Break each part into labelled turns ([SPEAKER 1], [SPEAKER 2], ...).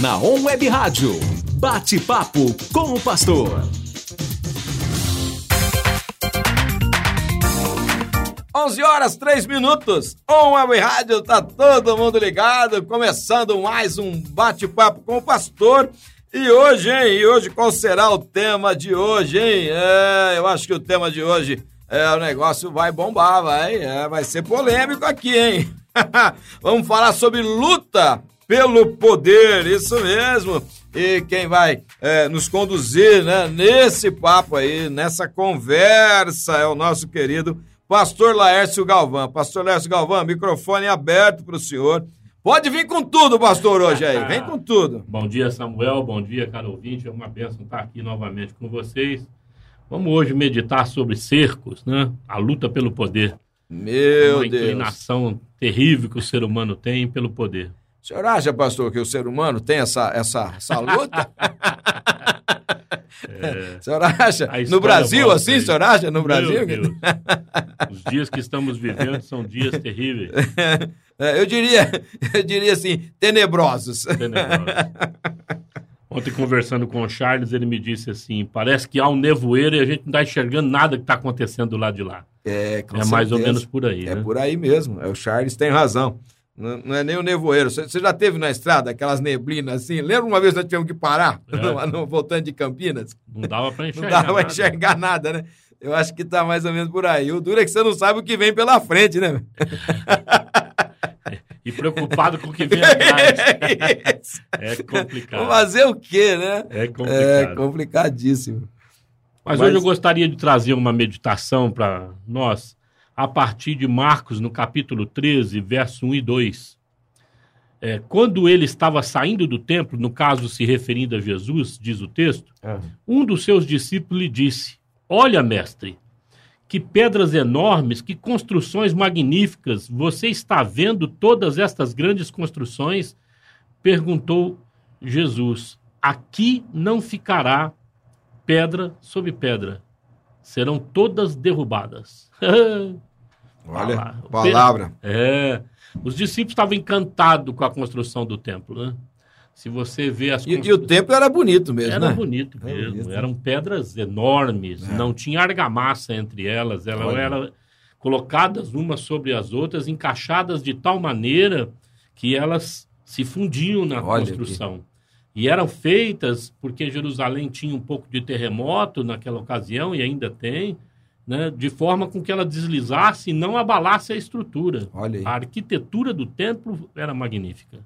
[SPEAKER 1] na On Web Rádio. Bate-papo com o pastor.
[SPEAKER 2] 11 horas 3 minutos. On Web Rádio, tá todo mundo ligado. Começando mais um bate-papo com o pastor. E hoje, hein? E hoje, qual será o tema de hoje, hein? É, eu acho que o tema de hoje é o negócio vai bombar, vai. É, vai ser polêmico aqui, hein? Vamos falar sobre luta pelo poder, isso mesmo. E quem vai é, nos conduzir né, nesse papo aí, nessa conversa, é o nosso querido Pastor Laércio Galvão. Pastor Laércio Galvão, microfone aberto para o senhor. Pode vir com tudo, pastor, hoje aí. Vem com tudo.
[SPEAKER 3] Bom dia, Samuel. Bom dia, caro ouvinte. É uma bênção estar aqui novamente com vocês. Vamos hoje meditar sobre cercos, né? A luta pelo poder.
[SPEAKER 2] Meu
[SPEAKER 3] uma
[SPEAKER 2] Deus.
[SPEAKER 3] inclinação terrível que o ser humano tem pelo poder.
[SPEAKER 2] O senhor acha, pastor, que o ser humano tem essa, essa, essa luta? O senhor acha? No Brasil, assim,
[SPEAKER 3] aí.
[SPEAKER 2] o senhor acha? No Brasil?
[SPEAKER 3] Meu Deus. Os dias que estamos vivendo são dias terríveis.
[SPEAKER 2] É, eu diria, eu diria assim, tenebrosos.
[SPEAKER 3] tenebrosos. Ontem, conversando com o Charles, ele me disse assim: parece que há um nevoeiro e a gente não está enxergando nada que está acontecendo do lado de lá.
[SPEAKER 2] É,
[SPEAKER 3] é mais ou menos por aí.
[SPEAKER 2] É
[SPEAKER 3] né?
[SPEAKER 2] por aí mesmo. É, o Charles tem razão. Não, não é nem o nevoeiro. Você já teve na estrada aquelas neblinas assim? Lembra uma vez que nós tivemos que parar,
[SPEAKER 3] É.
[SPEAKER 2] voltando de Campinas?
[SPEAKER 3] Não dava para
[SPEAKER 2] Não
[SPEAKER 3] enxergar.
[SPEAKER 2] dava pra
[SPEAKER 3] nada.
[SPEAKER 2] enxergar nada, né? Eu acho que tá mais ou menos por aí. O duro é que você não sabe o que vem pela frente, né?
[SPEAKER 3] E preocupado com o que vem atrás. É complicado.
[SPEAKER 2] Fazer o quê, né?
[SPEAKER 3] É
[SPEAKER 2] É
[SPEAKER 3] complicado.
[SPEAKER 2] complicadíssimo.
[SPEAKER 3] Mas,
[SPEAKER 2] Mas-
[SPEAKER 3] hoje eu gostaria de trazer uma meditação para nós, a partir de Marcos, no capítulo 13, verso 1 e 2. É, quando ele estava saindo do templo, no caso se referindo a Jesus, diz o texto, um dos seus discípulos lhe disse: Olha, mestre, que pedras enormes, que construções magníficas, você está vendo todas estas grandes construções? Perguntou Jesus: Aqui não ficará pedra sobre pedra, serão todas derrubadas.
[SPEAKER 2] Olha,
[SPEAKER 3] lá.
[SPEAKER 2] palavra.
[SPEAKER 3] É. Os discípulos estavam encantados com a construção do templo, né? Se você vê as
[SPEAKER 2] E, e o templo era bonito mesmo,
[SPEAKER 3] era
[SPEAKER 2] né?
[SPEAKER 3] bonito
[SPEAKER 2] Era
[SPEAKER 3] mesmo.
[SPEAKER 2] bonito.
[SPEAKER 3] Eram pedras enormes,
[SPEAKER 2] É.
[SPEAKER 3] não tinha argamassa entre elas. Elas eram colocadas umas sobre as outras, encaixadas de tal maneira que elas se fundiam na
[SPEAKER 2] Olha
[SPEAKER 3] construção. E eram feitas porque Jerusalém tinha um pouco de terremoto naquela ocasião e ainda tem, né, de forma com que ela deslizasse e não abalasse a estrutura. A arquitetura do templo era magnífica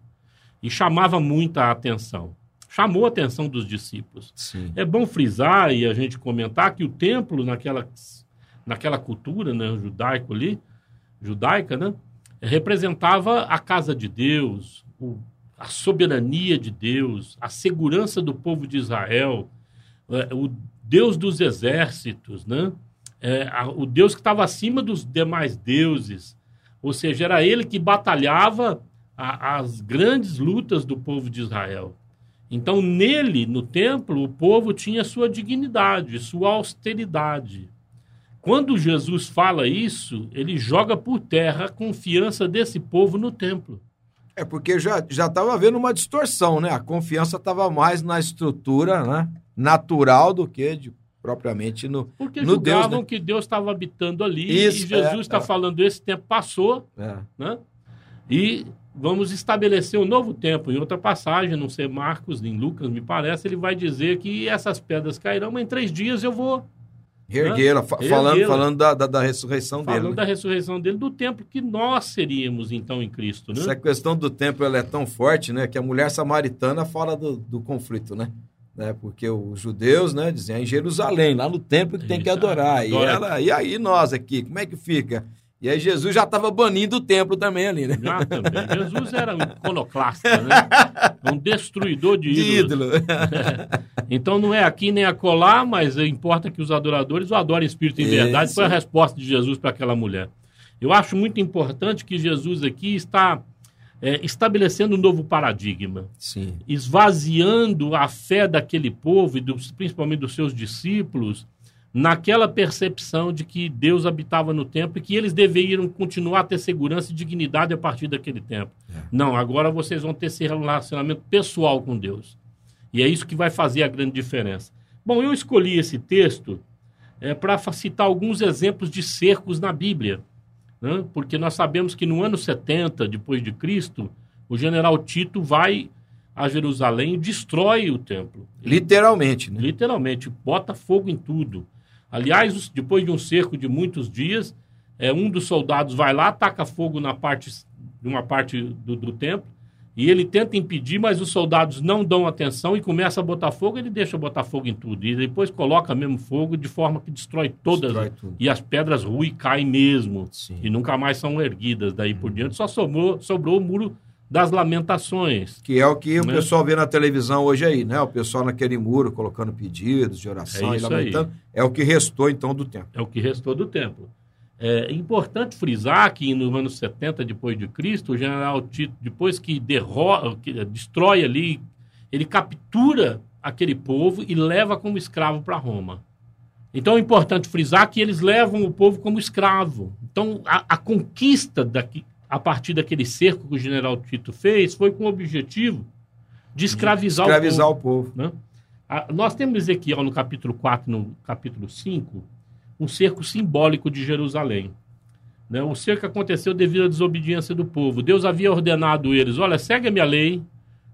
[SPEAKER 3] e chamava muita atenção. Chamou a atenção dos discípulos.
[SPEAKER 2] Sim.
[SPEAKER 3] É bom frisar e a gente comentar que o templo, naquela, naquela cultura né, judaico ali, judaica, né, representava a casa de Deus, o- a soberania de Deus, a segurança do povo de Israel, é, o Deus dos exércitos, né? É, a- o Deus que estava acima dos demais deuses. Ou seja, era ele que batalhava a- as grandes lutas do povo de Israel. Então, nele, no templo, o povo tinha sua dignidade, sua austeridade. Quando Jesus fala isso, ele joga por terra a confiança desse povo no templo.
[SPEAKER 2] É porque já já estava havendo uma distorção, né? A confiança estava mais na estrutura, né? Natural do que de, propriamente no.
[SPEAKER 3] Porque
[SPEAKER 2] No Deus,
[SPEAKER 3] julgavam
[SPEAKER 2] né?
[SPEAKER 3] que Deus estava habitando ali
[SPEAKER 2] Isso,
[SPEAKER 3] e Jesus
[SPEAKER 2] é,
[SPEAKER 3] está
[SPEAKER 2] é.
[SPEAKER 3] falando esse tempo passou,
[SPEAKER 2] É.
[SPEAKER 3] né? E vamos estabelecer um novo tempo. Em outra passagem, não sei Marcos, em Lucas, me parece, ele vai dizer que essas pedras cairão, mas em três dias eu vou
[SPEAKER 2] Reerguê-la,
[SPEAKER 3] Reerguê-la.
[SPEAKER 2] falando, falando da, da, da ressurreição
[SPEAKER 3] falando
[SPEAKER 2] dele. né?
[SPEAKER 3] da ressurreição dele, do templo que nós seríamos então em Cristo, né?
[SPEAKER 2] Essa questão do templo ela é tão forte, né? Que a mulher samaritana fala do, do conflito, né? Né? Porque os judeus, né, diziam é em Jerusalém, lá no templo que tem que adorar. E, ela, e aí nós aqui, como é que fica? E aí Jesus já estava banindo o templo também ali, né?
[SPEAKER 3] Já também. Jesus era um iconoclasta, né? Um destruidor de
[SPEAKER 2] De
[SPEAKER 3] ídolos.
[SPEAKER 2] ídolo.
[SPEAKER 3] Então não é aqui nem acolá, mas importa que os adoradores o adorem em espírito em verdade.
[SPEAKER 2] Isso.
[SPEAKER 3] Foi a resposta de Jesus para aquela mulher. Eu acho muito importante que Jesus aqui está é, estabelecendo um novo paradigma,
[SPEAKER 2] Sim.
[SPEAKER 3] esvaziando a fé daquele povo e dos- principalmente dos seus discípulos naquela percepção de que Deus habitava no templo e que eles deveriam continuar a ter segurança e dignidade a partir daquele tempo. É. Não, agora vocês vão ter esse relacionamento pessoal com Deus. E é isso que vai fazer a grande diferença. Bom, eu escolhi esse texto é, para citar alguns exemplos de cercos na Bíblia. Né? Porque nós sabemos que no ano 70 depois de Cristo, o general Tito vai a Jerusalém e destrói o templo.
[SPEAKER 2] Literalmente, né?
[SPEAKER 3] Literalmente, bota fogo em tudo. Aliás, depois de um cerco de muitos dias, é, um dos soldados vai lá, taca fogo na parte, numa parte do, do templo, e ele tenta impedir, mas os soldados não dão atenção e começa a botar fogo, ele deixa botar fogo em tudo. E depois coloca mesmo fogo de forma que destrói todas. Destrói e as pedras ruins caem mesmo. Sim. E nunca mais são erguidas daí por diante. Só sobrou, sobrou o muro das lamentações.
[SPEAKER 2] Que é o que né? o pessoal vê na televisão hoje aí, né? O pessoal naquele muro colocando pedidos de oração
[SPEAKER 3] é
[SPEAKER 2] e lamentando. Aí. É o que restou, então, do templo.
[SPEAKER 3] É o que restou do templo. É importante frisar que no ano 70 depois de Cristo, o general Tito, depois que, derrota, que destrói ali, ele captura aquele povo e leva como escravo para Roma. Então é importante frisar que eles levam o povo como escravo. Então a, a conquista daqui, a partir daquele cerco que o general Tito fez, foi com o objetivo de escravizar,
[SPEAKER 2] de escravizar o povo. O povo.
[SPEAKER 3] Né? A, nós temos Ezequiel no capítulo 4, no capítulo 5, um cerco simbólico de Jerusalém. Né? O cerco aconteceu devido à desobediência do povo. Deus havia ordenado eles: olha, segue a minha lei,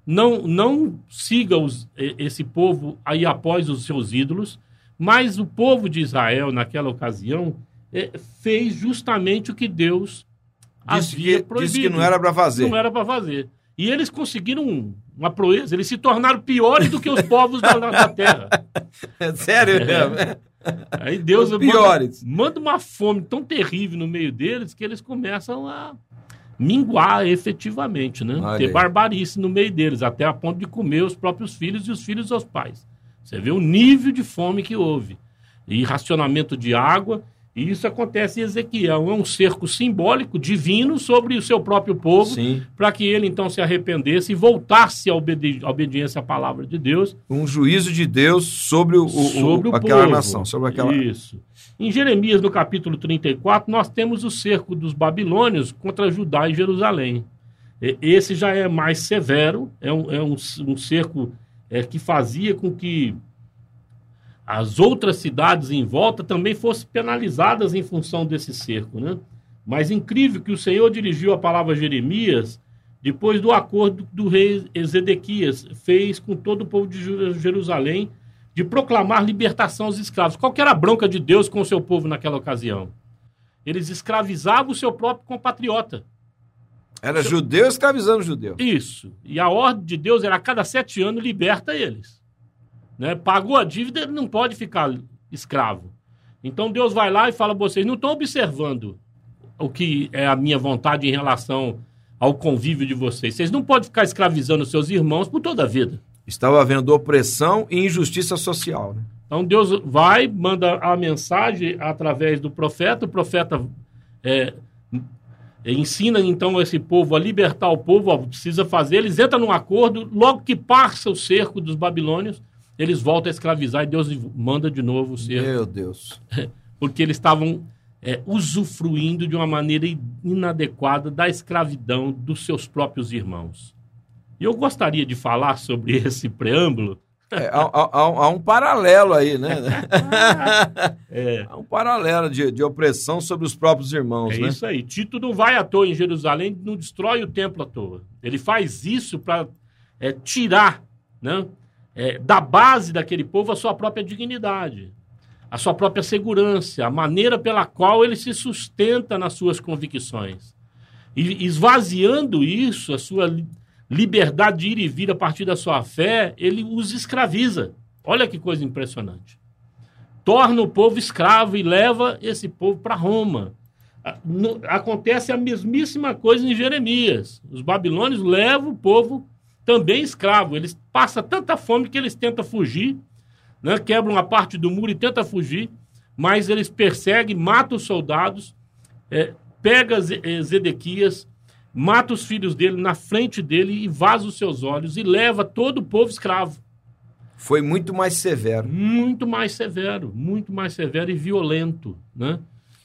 [SPEAKER 3] não, não siga os, esse povo aí após os seus ídolos, mas o povo de Israel, naquela ocasião, é, fez justamente o que Deus
[SPEAKER 2] Disse que, disse que não era para fazer.
[SPEAKER 3] Não era para fazer. E eles conseguiram uma proeza, eles se tornaram piores do que os povos da, da terra.
[SPEAKER 2] É sério é.
[SPEAKER 3] Aí Deus manda, manda, uma fome tão terrível no meio deles que eles começam a minguar efetivamente, né? Olha Ter aí. barbarice no meio deles, até a ponto de comer os próprios filhos e os filhos dos pais. Você vê o nível de fome que houve. E racionamento de água e isso acontece em Ezequiel. É um cerco simbólico, divino, sobre o seu próprio povo, para que ele então se arrependesse e voltasse à, obedi à obediência à palavra de Deus.
[SPEAKER 2] Um juízo de Deus sobre, o, sobre o, o aquela povo. nação, sobre aquela.
[SPEAKER 3] Isso. Em Jeremias, no capítulo 34, nós temos o cerco dos babilônios contra Judá e Jerusalém. Esse já é mais severo, é um, é um, um cerco é, que fazia com que as outras cidades em volta também fossem penalizadas em função desse cerco, né? Mas incrível que o Senhor dirigiu a palavra a Jeremias depois do acordo do rei Ezequias fez com todo o povo de Jerusalém de proclamar libertação aos escravos. Qual que era a bronca de Deus com o seu povo naquela ocasião? Eles escravizavam o seu próprio compatriota.
[SPEAKER 2] Era seu... judeu escravizando judeu.
[SPEAKER 3] Isso. E a ordem de Deus era a cada sete anos liberta eles. Né? Pagou a dívida, ele não pode ficar escravo. Então Deus vai lá e fala: vocês não estão observando o que é a minha vontade em relação ao convívio de vocês. Vocês não podem ficar escravizando seus irmãos por toda a vida.
[SPEAKER 2] Estava havendo opressão e injustiça social. Né?
[SPEAKER 3] Então Deus vai, manda a mensagem através do profeta, o profeta é, ensina então esse povo a libertar o povo, ó, precisa fazer, eles entram num acordo, logo que passa o cerco dos babilônios, eles voltam a escravizar e Deus manda de novo ser.
[SPEAKER 2] Meu Deus.
[SPEAKER 3] Porque eles estavam é, usufruindo de uma maneira inadequada da escravidão dos seus próprios irmãos. E eu gostaria de falar sobre esse preâmbulo.
[SPEAKER 2] É, há, há, há, um paralelo aí, né? é. Há um paralelo de, de opressão sobre os próprios irmãos,
[SPEAKER 3] é
[SPEAKER 2] né?
[SPEAKER 3] isso aí. Tito não vai à toa em Jerusalém, não destrói o templo à toa. Ele faz isso para é, tirar né, é, da base daquele povo a sua própria dignidade, a sua própria segurança, a maneira pela qual ele se sustenta nas suas convicções. E esvaziando isso, a sua liberdade de ir e vir a partir da sua fé, ele os escraviza. Olha que coisa impressionante. Torna o povo escravo e leva esse povo para Roma. Acontece a mesmíssima coisa em Jeremias. Os babilônios levam o povo também escravo. Eles passam tanta fome que eles tentam fugir, né? quebram uma parte do muro e tentam fugir, mas eles perseguem, matam os soldados, é, pega eh, Zedequias, mata os filhos dele na frente dele e vaza os seus olhos e leva todo o povo escravo.
[SPEAKER 2] Foi muito mais severo.
[SPEAKER 3] Muito mais severo, muito mais severo e violento, né?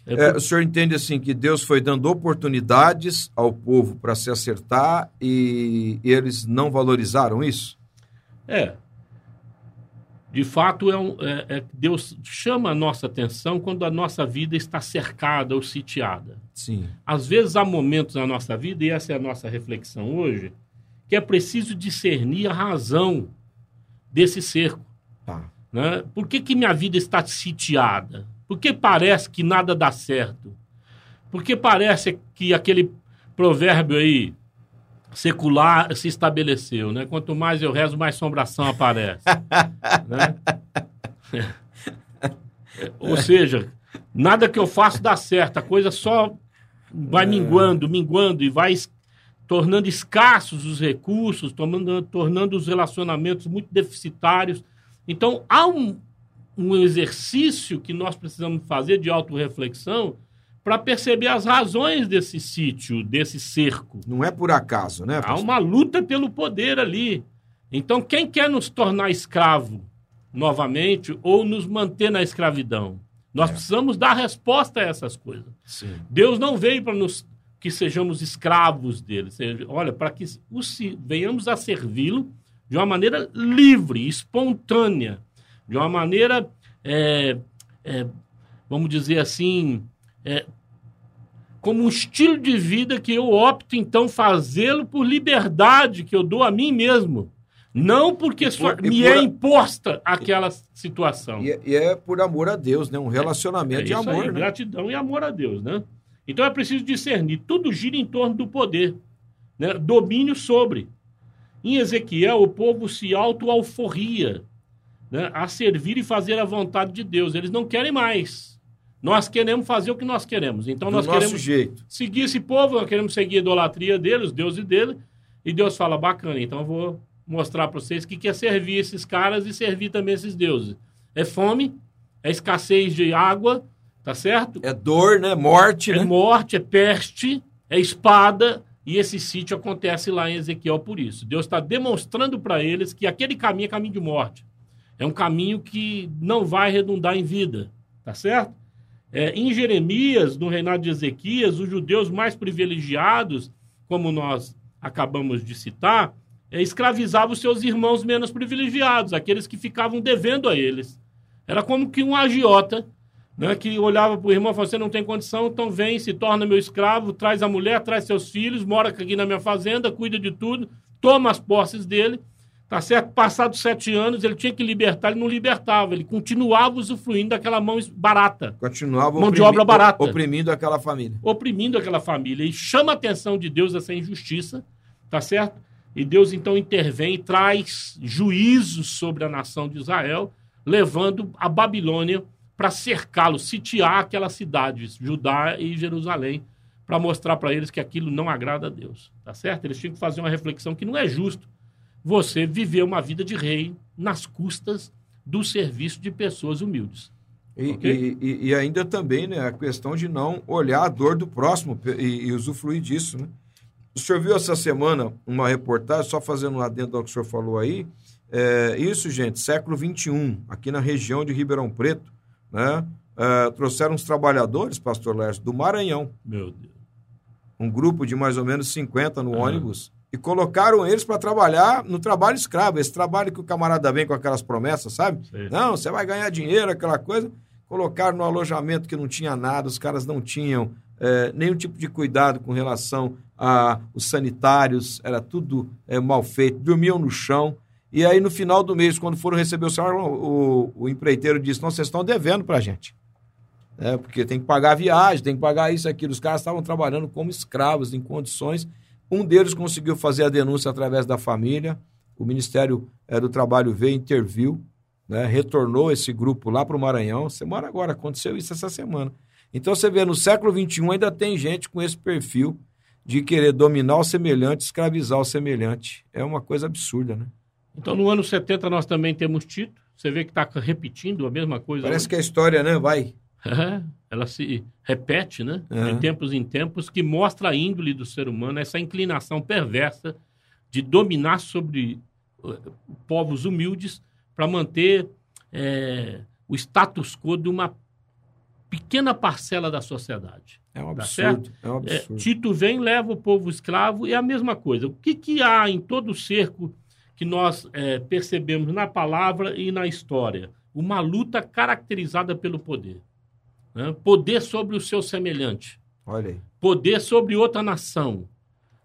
[SPEAKER 2] É, é, o senhor entende assim que Deus foi dando oportunidades ao povo para se acertar e eles não valorizaram isso?
[SPEAKER 3] É. De fato, é, um, é, é Deus chama a nossa atenção quando a nossa vida está cercada ou sitiada.
[SPEAKER 2] Sim.
[SPEAKER 3] Às vezes há momentos na nossa vida, e essa é a nossa reflexão hoje, que é preciso discernir a razão desse cerco.
[SPEAKER 2] Tá.
[SPEAKER 3] Né? Por que, que minha vida está sitiada? Por que parece que nada dá certo? Por que parece que aquele provérbio aí secular se estabeleceu, né? Quanto mais eu rezo, mais assombração aparece. né? Ou seja, nada que eu faço dá certo, a coisa só vai minguando, minguando e vai tornando escassos os recursos, tornando, tornando os relacionamentos muito deficitários. Então, há um, um exercício que nós precisamos fazer de autorreflexão para perceber as razões desse sítio, desse cerco.
[SPEAKER 2] Não é por acaso, né?
[SPEAKER 3] Pastor? Há uma luta pelo poder ali. Então, quem quer nos tornar escravo novamente ou nos manter na escravidão? Nós é. precisamos dar resposta a essas coisas.
[SPEAKER 2] Sim.
[SPEAKER 3] Deus não veio para nos que sejamos escravos dele. Olha, para que venhamos a servi-lo de uma maneira livre, espontânea, de uma maneira, é, é, vamos dizer assim, é, como um estilo de vida que eu opto então fazê-lo por liberdade que eu dou a mim mesmo. Não porque por, me é imposta aquela situação.
[SPEAKER 2] E, é, e, é por amor a Deus, né? Um relacionamento é, é de amor. Aí,
[SPEAKER 3] né? Gratidão e amor a Deus, né? Então é preciso discernir. Tudo gira em torno do poder, né? domínio sobre. Em Ezequiel, o povo se auto-alforria né? a servir e fazer a vontade de Deus. Eles não querem mais. Nós queremos fazer o que nós queremos. Então
[SPEAKER 2] do
[SPEAKER 3] nós queremos
[SPEAKER 2] jeito.
[SPEAKER 3] seguir esse povo, nós queremos seguir a idolatria dele, os deuses dele. E Deus fala: bacana, então eu vou mostrar para vocês que quer servir esses caras e servir também esses deuses. É fome, é escassez de água, tá certo?
[SPEAKER 2] É dor, né? Morte,
[SPEAKER 3] é
[SPEAKER 2] né?
[SPEAKER 3] morte, é peste, é espada. E esse sítio acontece lá em Ezequiel por isso. Deus está demonstrando para eles que aquele caminho é caminho de morte. É um caminho que não vai redundar em vida, tá certo? É, em Jeremias, no reinado de Ezequias, os judeus mais privilegiados, como nós acabamos de citar, é, escravizavam os seus irmãos menos privilegiados, aqueles que ficavam devendo a eles. Era como que um agiota né, que olhava para o irmão e falava: Você não tem condição, então vem, se torna meu escravo, traz a mulher, traz seus filhos, mora aqui na minha fazenda, cuida de tudo, toma as posses dele Tá certo? Passados sete anos, ele tinha que libertar, ele não libertava, ele continuava usufruindo daquela mão barata.
[SPEAKER 2] Continuava
[SPEAKER 3] mão de obra barata.
[SPEAKER 2] Oprimindo aquela família.
[SPEAKER 3] Oprimindo aquela família. E chama a atenção de Deus essa injustiça, tá certo? E Deus então intervém e traz juízo sobre a nação de Israel, levando a Babilônia para cercá-lo, sitiar aquela cidade, Judá e Jerusalém, para mostrar para eles que aquilo não agrada a Deus, tá certo? Eles tinham que fazer uma reflexão que não é justo você viver uma vida de rei nas custas do serviço de pessoas humildes.
[SPEAKER 2] E, okay? e, e, ainda também né, a questão de não olhar a dor do próximo e, e, usufruir disso. Né? O senhor viu essa semana uma reportagem, só fazendo um adendo ao que o senhor falou aí. É, isso, gente, século XXI, aqui na região de Ribeirão Preto, né? É, trouxeram uns trabalhadores, pastor Lércio, do Maranhão.
[SPEAKER 3] Meu Deus.
[SPEAKER 2] Um grupo de mais ou menos 50 no uhum. ônibus e colocaram eles para trabalhar no trabalho escravo, esse trabalho que o camarada vem com aquelas promessas, sabe? Sim. Não, você vai ganhar dinheiro, aquela coisa. Colocaram no alojamento que não tinha nada, os caras não tinham é, nenhum tipo de cuidado com relação aos sanitários, era tudo é, mal feito, dormiam no chão. E aí, no final do mês, quando foram receber o salário, o, o empreiteiro disse: Não, vocês estão devendo para a gente. É, porque tem que pagar a viagem, tem que pagar isso, aquilo. Os caras estavam trabalhando como escravos, em condições um deles conseguiu fazer a denúncia através da família. O Ministério é, do Trabalho veio, interviu, né, retornou esse grupo lá para o Maranhão. Semana agora, aconteceu isso essa semana. Então você vê, no século XXI ainda tem gente com esse perfil de querer dominar o semelhante, escravizar o semelhante. É uma coisa absurda, né?
[SPEAKER 3] Então, no ano 70 nós também temos Tito. Você vê que está repetindo a mesma coisa.
[SPEAKER 2] Parece hoje. que a história, né, vai
[SPEAKER 3] é, ela se repete, né? De tempos em tempos, que mostra a índole do ser humano, essa inclinação perversa de dominar sobre uh, povos humildes para manter é, o status quo de uma pequena parcela da sociedade.
[SPEAKER 2] É um
[SPEAKER 3] Tá
[SPEAKER 2] absurdo.
[SPEAKER 3] certo?
[SPEAKER 2] É um
[SPEAKER 3] É,
[SPEAKER 2] absurdo.
[SPEAKER 3] Tito vem, leva o povo escravo e é a mesma coisa. O que, que há em todo o cerco que nós é, percebemos na palavra e na história? Uma luta caracterizada pelo poder. Né? Poder sobre o seu semelhante.
[SPEAKER 2] Olha aí.
[SPEAKER 3] Poder sobre outra nação.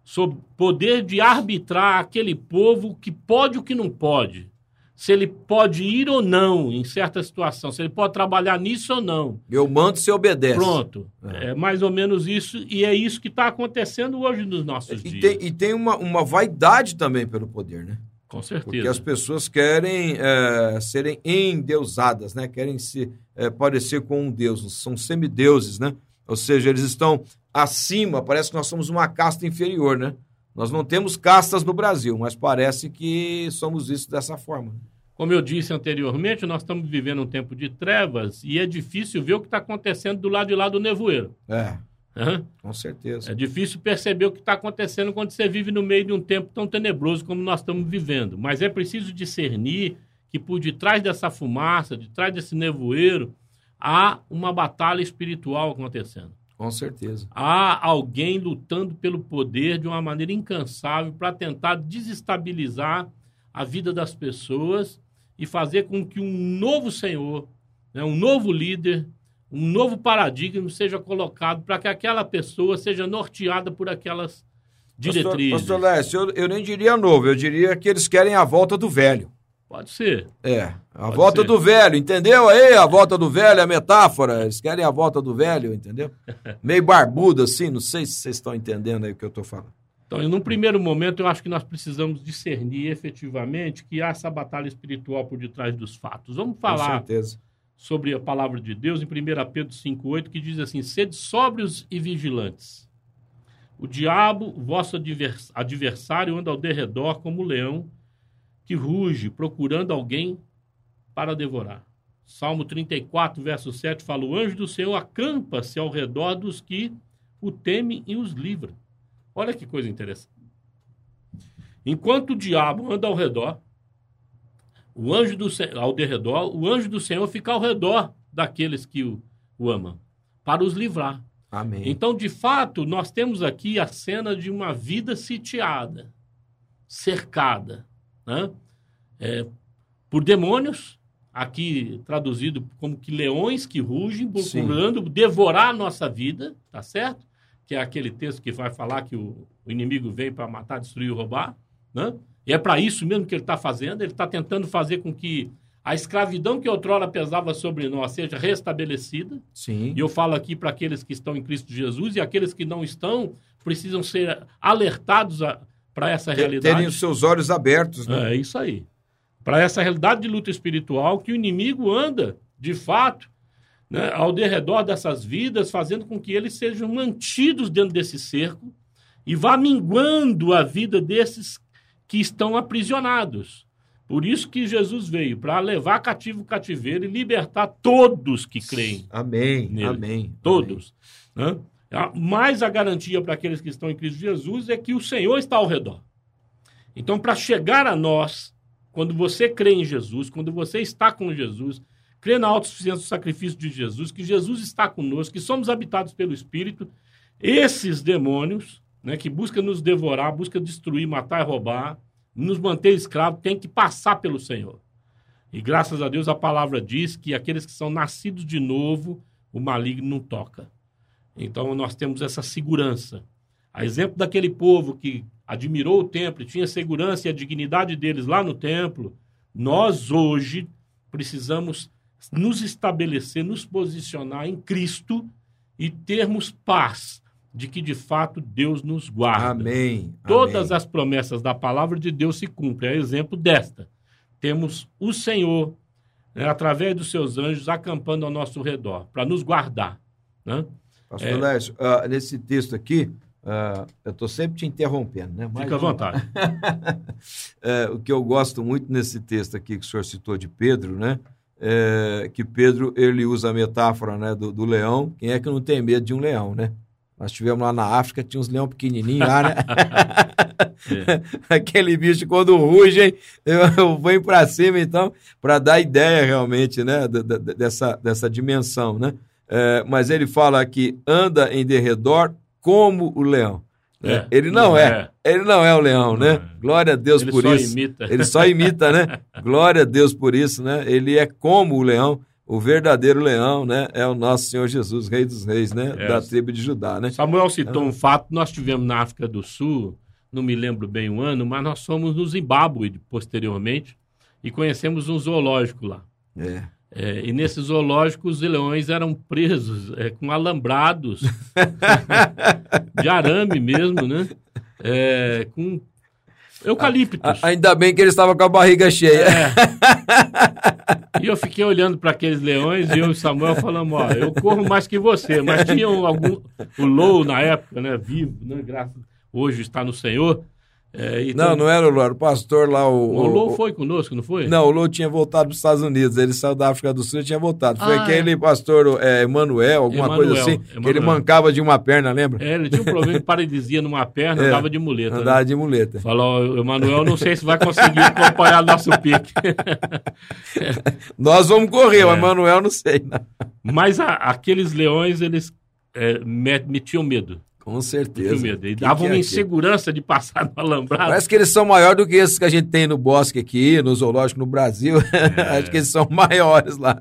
[SPEAKER 3] Sob poder de arbitrar aquele povo que pode ou que não pode. Se ele pode ir ou não em certa situação. Se ele pode trabalhar nisso ou não.
[SPEAKER 2] Eu mando, você obedece.
[SPEAKER 3] Pronto.
[SPEAKER 2] É.
[SPEAKER 3] É. mais ou menos isso, e é isso que está acontecendo hoje nos nossos
[SPEAKER 2] E
[SPEAKER 3] dias.
[SPEAKER 2] tem, e tem uma, uma vaidade também pelo poder, né?
[SPEAKER 3] Com
[SPEAKER 2] Porque
[SPEAKER 3] certeza.
[SPEAKER 2] as pessoas querem é, serem endeusadas, né? Querem se é, parecer com um deus, são semideuses, né? Ou seja, eles estão acima, parece que nós somos uma casta inferior, né? Nós não temos castas no Brasil, mas parece que somos isso dessa forma.
[SPEAKER 3] Como eu disse anteriormente, nós estamos vivendo um tempo de trevas e é difícil ver o que está acontecendo do lado de lá do nevoeiro.
[SPEAKER 2] É,
[SPEAKER 3] Hã?
[SPEAKER 2] com certeza.
[SPEAKER 3] É difícil perceber o que está acontecendo quando você vive no meio de um tempo tão tenebroso como nós estamos vivendo. Mas é preciso discernir que por detrás dessa fumaça, de trás desse nevoeiro, há uma batalha espiritual acontecendo.
[SPEAKER 2] Com certeza.
[SPEAKER 3] Há alguém lutando pelo poder de uma maneira incansável para tentar desestabilizar a vida das pessoas e fazer com que um novo senhor, né, um novo líder, um novo paradigma seja colocado para que aquela pessoa seja norteada por aquelas diretrizes.
[SPEAKER 2] Pastor, pastor Lécio, eu, eu nem diria novo, eu diria que eles querem a volta do velho.
[SPEAKER 3] Pode ser.
[SPEAKER 2] É, a
[SPEAKER 3] Pode
[SPEAKER 2] volta
[SPEAKER 3] ser.
[SPEAKER 2] do velho, entendeu aí? A volta do velho, a metáfora. Eles querem a volta do velho, entendeu? Meio barbudo assim, não sei se vocês estão entendendo aí o que eu estou falando.
[SPEAKER 3] Então, num primeiro momento, eu acho que nós precisamos discernir efetivamente que há essa batalha espiritual por detrás dos fatos. Vamos
[SPEAKER 2] Com
[SPEAKER 3] falar
[SPEAKER 2] certeza.
[SPEAKER 3] Sobre a palavra de Deus em 1 Pedro 5,8, que diz assim: sede sóbrios e vigilantes. O diabo, vosso advers- adversário, anda ao derredor como um leão que ruge, procurando alguém para devorar. Salmo 34, verso 7 fala: O anjo do Senhor acampa-se ao redor dos que o temem e os livra. Olha que coisa interessante. Enquanto o diabo anda ao redor, o anjo do Senhor, ao derredor, o anjo do Senhor fica ao redor daqueles que o, o amam, para os livrar.
[SPEAKER 2] Amém.
[SPEAKER 3] Então, de fato, nós temos aqui a cena de uma vida sitiada, cercada, né? É, por demônios, aqui traduzido como que leões que rugem,
[SPEAKER 2] Sim.
[SPEAKER 3] procurando devorar a nossa vida, tá certo? Que é aquele texto que vai falar que o, o inimigo vem para matar, destruir e roubar, né? E é para isso mesmo que ele está fazendo, ele está tentando fazer com que a escravidão que outrora pesava sobre nós seja restabelecida,
[SPEAKER 2] Sim.
[SPEAKER 3] e eu falo aqui para aqueles que estão em Cristo Jesus e aqueles que não estão precisam ser alertados para essa realidade.
[SPEAKER 2] Terem os seus olhos abertos, né?
[SPEAKER 3] É isso aí. Para essa realidade de luta espiritual que o inimigo anda, de fato, né, ao derredor dessas vidas, fazendo com que eles sejam mantidos dentro desse cerco e vá minguando a vida desses que estão aprisionados. Por isso que Jesus veio, para levar cativo o cativeiro e libertar todos que creem.
[SPEAKER 2] Amém.
[SPEAKER 3] Nele.
[SPEAKER 2] Amém.
[SPEAKER 3] Todos. Né? A- Mais a garantia para aqueles que estão em Cristo Jesus é que o Senhor está ao redor. Então, para chegar a nós, quando você crê em Jesus, quando você está com Jesus, crê na autossuficiência do sacrifício de Jesus, que Jesus está conosco, que somos habitados pelo Espírito, esses demônios, né, que buscam nos devorar, buscam destruir, matar e roubar, nos manter escravos, têm que passar pelo Senhor. E graças a Deus a palavra diz que aqueles que são nascidos de novo, o maligno não toca. Então nós temos essa segurança. A exemplo daquele povo que admirou o templo e tinha segurança e a dignidade deles lá no templo, nós hoje precisamos nos estabelecer, nos posicionar em Cristo e termos paz de que de fato Deus nos guarda.
[SPEAKER 2] Amém.
[SPEAKER 3] Todas
[SPEAKER 2] Amém.
[SPEAKER 3] as promessas da palavra de Deus se cumprem. É exemplo desta. Temos o Senhor, né, através dos seus anjos, acampando ao nosso redor, para nos guardar. Né?
[SPEAKER 2] Pastor
[SPEAKER 3] É.
[SPEAKER 2] Lécio, ah, nesse texto aqui, ah, eu estou sempre te interrompendo, né? Mas-
[SPEAKER 3] Fica à vontade.
[SPEAKER 2] É, o que eu gosto muito nesse texto aqui que o senhor citou de Pedro, né? É que Pedro ele usa a metáfora né, do, do leão. Quem é que não tem medo de um leão, né? Nós tivemos lá na África, tinha uns leão pequenininhos lá, né? é. Aquele bicho, quando ruge, eu, eu venho para cima, então, para dar ideia realmente, né, dessa, dessa dimensão, né? É, mas ele fala que anda em derredor como o leão. Né? É, ele não, não é. é. Ele não é o leão, não né? Glória a Deus ele por isso. Imita. Ele só imita, né? Glória a Deus por isso, né? Ele é como o leão. O verdadeiro leão, né, é o nosso Senhor Jesus, Rei dos Reis, né, é. da tribo de Judá, né?
[SPEAKER 3] Samuel citou um fato, nós tivemos na África do Sul, não me lembro bem o ano, mas nós fomos no Zimbábue posteriormente e conhecemos um zoológico lá. É. É, e nesse zoológico os leões eram presos é, com alambrados de arame mesmo, né? É, com eucaliptos.
[SPEAKER 2] Ainda bem que ele estava com a barriga cheia. É.
[SPEAKER 3] E eu fiquei olhando para aqueles leões e eu e Samuel falamos, ó, eu corro mais que você, mas tinha algum o Lou na época, né, vivo, né, graças hoje está no Senhor.
[SPEAKER 2] É, então... Não, não era o Lô, era o pastor lá. O,
[SPEAKER 3] o Lô foi conosco, não foi?
[SPEAKER 2] Não, o Lô tinha voltado para os Estados Unidos. Ele saiu da África do Sul e tinha voltado. Foi ah, aquele é. pastor é, Emanuel, alguma Emanuel, coisa assim, Emanuel. que ele mancava de uma perna, lembra?
[SPEAKER 3] É, ele tinha um problema de paralisia numa perna, é, andava de muleta.
[SPEAKER 2] Né? Andava né? de muleta.
[SPEAKER 3] Falou, Emanuel, não sei se vai conseguir acompanhar nosso pique.
[SPEAKER 2] Nós vamos correr, o é. Emanuel não sei. Não.
[SPEAKER 3] Mas a, aqueles leões, eles é, metiam medo.
[SPEAKER 2] Com certeza.
[SPEAKER 3] Medo. E dava uma é insegurança de passar no alambrado.
[SPEAKER 2] Parece que eles são maiores do que esses que a gente tem no bosque aqui, no zoológico no Brasil. É. Acho que eles são maiores lá.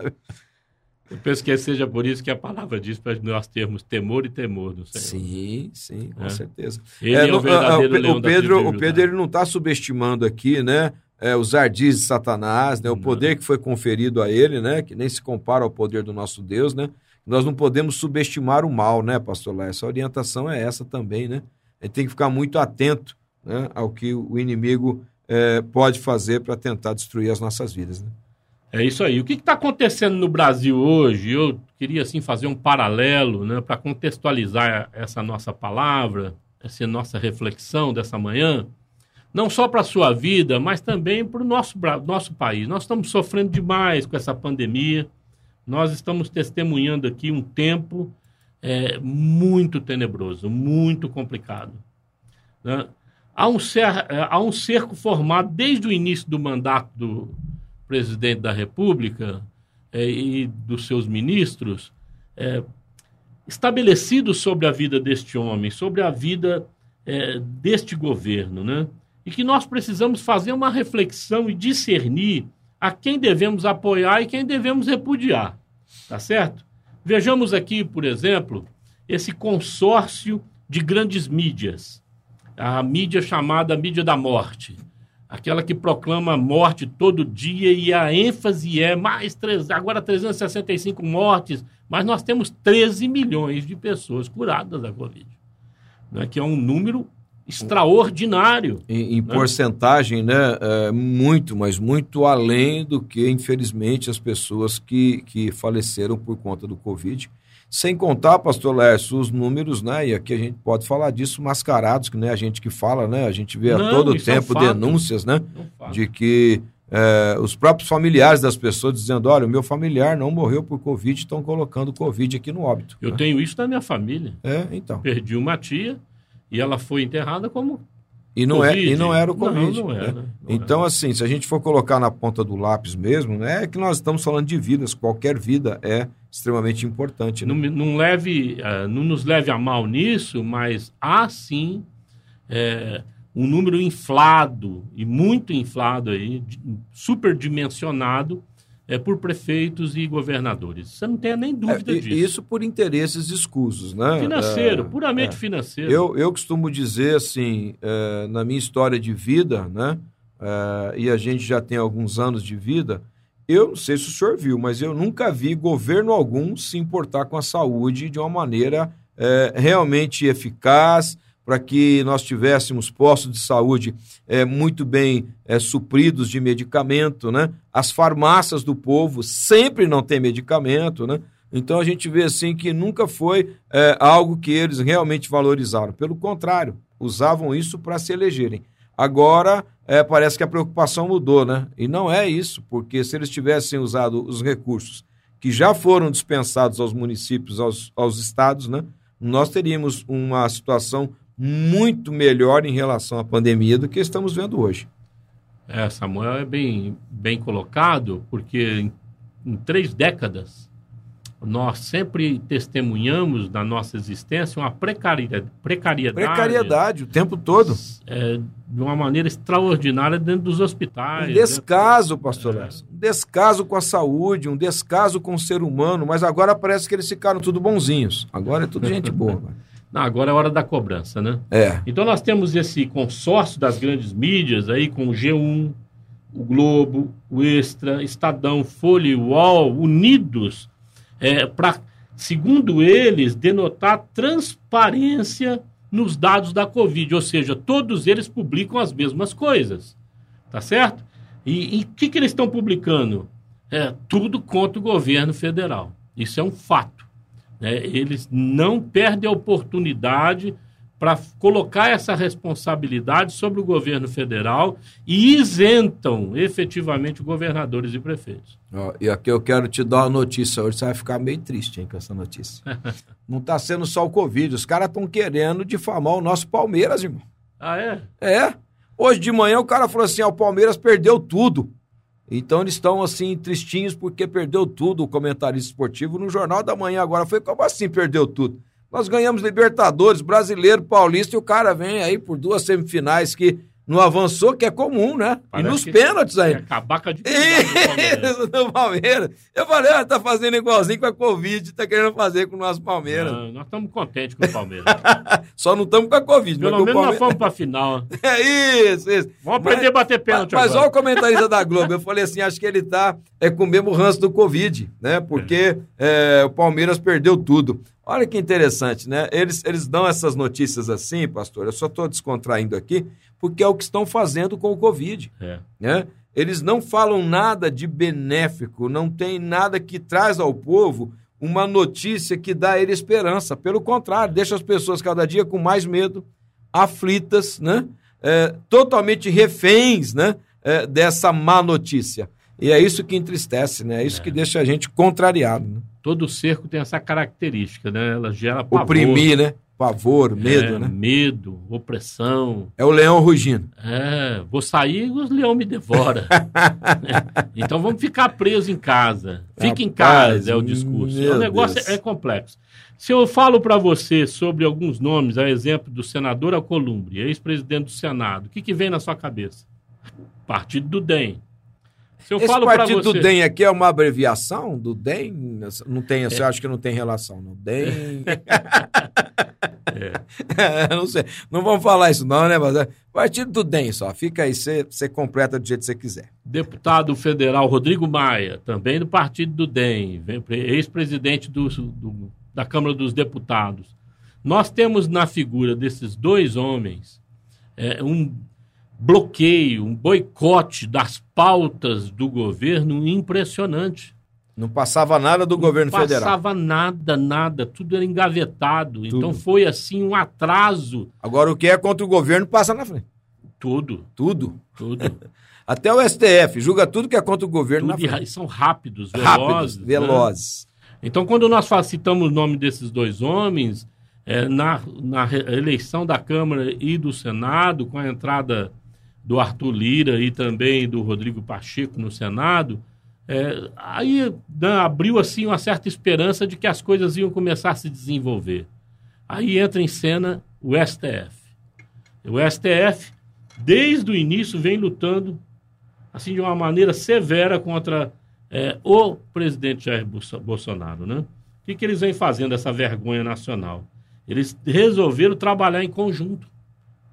[SPEAKER 3] Eu penso que seja por isso que a palavra diz para nós termos temor e temor Senhor.
[SPEAKER 2] Sim, sim, com é. certeza.
[SPEAKER 3] Ele é, é o verdadeiro
[SPEAKER 2] o, leão o Pedro, o Pedro ele não está subestimando aqui, né? É, os ardis de Satanás, né? O poder que foi conferido a ele, né? Que nem se compara ao poder do nosso Deus, né? Nós não podemos subestimar o mal, né, pastor Lá? Essa orientação é essa também, né? A gente tem que ficar muito atento né, ao que o inimigo é, pode fazer para tentar destruir as nossas vidas, né?
[SPEAKER 3] É isso aí. O que está acontecendo no Brasil hoje? Eu queria assim fazer um paralelo, né, para contextualizar essa nossa palavra, essa nossa reflexão dessa manhã, não só para a sua vida, mas também para o nosso, nosso país. Nós estamos sofrendo demais com essa pandemia. Nós estamos testemunhando aqui um tempo é, muito tenebroso, muito complicado. Né? Há, um cer há um cerco formado desde o início do mandato do presidente da República é, e dos seus ministros, é, estabelecido sobre a vida deste homem, sobre a vida é, deste governo, né? E que nós precisamos fazer uma reflexão e discernir a quem devemos apoiar e quem devemos repudiar. Tá certo? Vejamos aqui, por exemplo, esse consórcio de grandes mídias. A mídia chamada mídia da morte. Aquela que proclama morte todo dia e a ênfase é mais três, agora 365 mortes, mas nós temos 13 milhões de pessoas curadas da Covid. Né, que é um número extraordinário.
[SPEAKER 2] Em, em né? porcentagem, né? É, muito, mas muito além do que, infelizmente, as pessoas que, que faleceram por conta do Covid. Sem contar, pastor Lércio, os números, né? E aqui a gente pode falar disso mascarados, que não é a gente que fala, né? A gente vê não, a todo tempo é um denúncias, né? É um de que é, os próprios familiares das pessoas dizendo: olha, o meu familiar não morreu por Covid, estão colocando Covid aqui no óbito.
[SPEAKER 3] Eu né? tenho isso na minha família.
[SPEAKER 2] É, então.
[SPEAKER 3] Perdi uma tia e ela foi enterrada como
[SPEAKER 2] e não, é, e não era o Covid.
[SPEAKER 3] Não, não era, né?
[SPEAKER 2] não então, era. assim, se a gente for colocar na ponta do lápis mesmo, né, é que nós estamos falando de vidas. Qualquer vida é extremamente importante.
[SPEAKER 3] Né? Não, não, leve, uh, não nos leve a mal nisso, mas há sim é, um número inflado, e muito inflado aí, superdimensionado, é, por prefeitos e governadores. Você não tem nem dúvida é, disso.
[SPEAKER 2] Isso por interesses escusos, né?
[SPEAKER 3] Financeiro, é, puramente é. financeiro.
[SPEAKER 2] Eu, eu costumo dizer assim, é, na minha história de vida, né? É, e a gente já tem alguns anos de vida, eu não sei se o senhor viu, mas eu nunca vi governo algum se importar com a saúde de uma maneira realmente eficaz, para que nós tivéssemos postos de saúde é, muito bem é, supridos de medicamento, né? As farmácias do povo sempre não têm medicamento, né? Então a gente vê assim que nunca foi é, algo que eles realmente valorizaram. Pelo contrário, usavam isso para se elegerem. Agora é, parece que a preocupação mudou, né? E não é isso, porque se eles tivessem usado os recursos que já foram dispensados aos municípios, aos, aos estados, né? nós teríamos uma situação muito melhor em relação à pandemia do que estamos vendo hoje.
[SPEAKER 3] É, Samuel é bem, bem colocado, porque em, em três décadas nós sempre testemunhamos na nossa existência uma precariedade. Precariedade,
[SPEAKER 2] precariedade o tempo todo.
[SPEAKER 3] É, de uma maneira extraordinária dentro dos hospitais.
[SPEAKER 2] Um descaso, dentro... pastor é. Um descaso com a saúde, um descaso com o ser humano, mas agora parece que eles ficaram tudo bonzinhos. Agora é tudo gente boa.
[SPEAKER 3] Não, agora é hora da cobrança, né?
[SPEAKER 2] É.
[SPEAKER 3] Então nós temos esse consórcio das grandes mídias aí com o G1, o Globo, o Extra, Estadão, Folha e UOL, unidos é, para, segundo eles, denotar transparência nos dados da Covid, ou seja, todos eles publicam as mesmas coisas, tá certo? E o que, que eles estão publicando? É, tudo contra o governo federal. Isso é um fato. Né? Eles não perdem a oportunidade para colocar essa responsabilidade sobre o governo federal e isentam efetivamente governadores e prefeitos.
[SPEAKER 2] Oh, e aqui eu quero te dar uma notícia hoje, você vai ficar meio triste hein, com essa notícia. Não está sendo só o Covid, os caras estão querendo difamar o nosso Palmeiras, irmão.
[SPEAKER 3] Ah, é?
[SPEAKER 2] É. Hoje de manhã o cara falou assim: ah, o Palmeiras perdeu tudo. Então eles estão assim, tristinhos porque perdeu tudo o comentarista esportivo no Jornal da Manhã agora. Foi como assim perdeu tudo? Nós ganhamos Libertadores, Brasileiro, Paulista e o cara vem aí por duas semifinais que não avançou, que é comum, né? Parece e nos pênaltis aí. É
[SPEAKER 3] acabaca de
[SPEAKER 2] Isso, do Palmeiras. Eu falei, ah, tá fazendo igualzinho com a Covid, tá querendo fazer com o nosso Palmeiras.
[SPEAKER 3] Não, nós estamos contentes com o Palmeiras.
[SPEAKER 2] Só não estamos com a Covid.
[SPEAKER 3] Pelo menos Palmeiras... nós fomos pra final.
[SPEAKER 2] É isso, isso.
[SPEAKER 3] Vamos aprender mas, a bater pênalti
[SPEAKER 2] Mas, mas olha o comentarista da Globo, eu falei assim, acho que ele tá é, com o mesmo ranço do Covid, né? Porque é. É, o Palmeiras perdeu tudo. Olha que interessante, né? Eles, eles dão essas notícias assim, pastor. Eu só estou descontraindo aqui, porque é o que estão fazendo com o Covid.
[SPEAKER 3] É.
[SPEAKER 2] Né? Eles não falam nada de benéfico, não tem nada que traz ao povo uma notícia que dá a ele esperança. Pelo contrário, deixa as pessoas cada dia com mais medo, aflitas, né? É, totalmente reféns né? É, dessa má notícia. E é isso que entristece, né? É isso é. que deixa a gente contrariado. Né?
[SPEAKER 3] todo cerco tem essa característica, né? Ela gera pavor.
[SPEAKER 2] Oprimir, né? Pavor, medo,
[SPEAKER 3] é,
[SPEAKER 2] né?
[SPEAKER 3] Medo, opressão.
[SPEAKER 2] É o leão rugindo.
[SPEAKER 3] É, vou sair e o leão me devora. é. Então vamos ficar presos em casa. Fique em casa, é o discurso. O negócio é, é complexo. Se eu falo para você sobre alguns nomes, a exemplo do senador Alcolumbre, ex-presidente do Senado, o que, que vem na sua cabeça? Partido do DEM.
[SPEAKER 2] Se eu Esse falo partido você... do DEM aqui é uma abreviação do DEM? Não tem, é. você acha que não tem relação, não? DEM... é. não sei, não vamos falar isso não, né? Mas é partido do DEM só, fica aí, você, completa do jeito que você quiser.
[SPEAKER 3] Deputado federal Rodrigo Maia, também do partido do DEM, ex-presidente do, do, da Câmara dos Deputados. Nós temos na figura desses dois homens é, um bloqueio, um boicote das pautas do governo impressionante.
[SPEAKER 2] Não passava nada do
[SPEAKER 3] não
[SPEAKER 2] governo federal.
[SPEAKER 3] Não passava nada, nada. Tudo era engavetado. Tudo. Então foi assim um atraso.
[SPEAKER 2] Agora o que é contra o governo passa na frente.
[SPEAKER 3] Tudo.
[SPEAKER 2] Tudo.
[SPEAKER 3] Tudo.
[SPEAKER 2] Até o STF julga tudo que é contra o governo
[SPEAKER 3] tudo
[SPEAKER 2] na frente.
[SPEAKER 3] São rápidos, velozes. Rápidos,
[SPEAKER 2] né? velozes.
[SPEAKER 3] Então, quando nós citamos o nome desses dois homens, é, na, na eleição da Câmara e do Senado, com a entrada do Arthur Lira e também do Rodrigo Pacheco no Senado, é, aí né, abriu assim uma certa esperança de que as coisas iam começar a se desenvolver. Aí entra em cena o STF. O STF, desde o início, vem lutando assim de uma maneira severa contra é, o presidente Jair Bolsonaro. Né? O que, que eles vêm fazendo, essa vergonha nacional? Eles resolveram trabalhar em conjunto.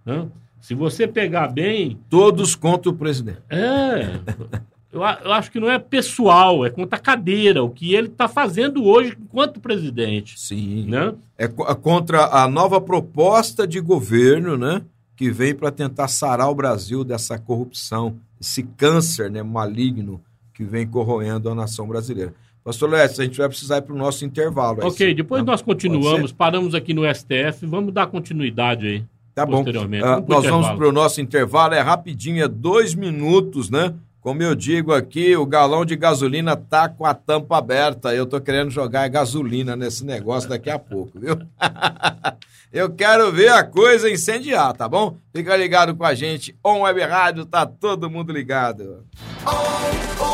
[SPEAKER 3] Né? Se você pegar bem.
[SPEAKER 2] Todos contra o presidente.
[SPEAKER 3] É. Eu, eu acho que não é pessoal, é contra a cadeira, o que ele está fazendo hoje enquanto presidente.
[SPEAKER 2] Sim.
[SPEAKER 3] Né?
[SPEAKER 2] É, é contra a nova proposta de governo, né? Que vem para tentar sarar o Brasil dessa corrupção, esse câncer né, maligno que vem corroendo a nação brasileira. Pastor Lécio, a gente vai precisar ir para o nosso intervalo.
[SPEAKER 3] Ok, depois nós continuamos, paramos aqui no STF, vamos dar continuidade aí.
[SPEAKER 2] Tá bom. Uh, nós vamos para o nosso intervalo, é rapidinho, é dois minutos, né? Como eu digo aqui, o galão de gasolina tá com a tampa aberta. Eu tô querendo jogar gasolina nesse negócio daqui a pouco, viu? eu quero ver a coisa incendiar, tá bom? Fica ligado com a gente. On Web Rádio, tá todo mundo ligado. On Web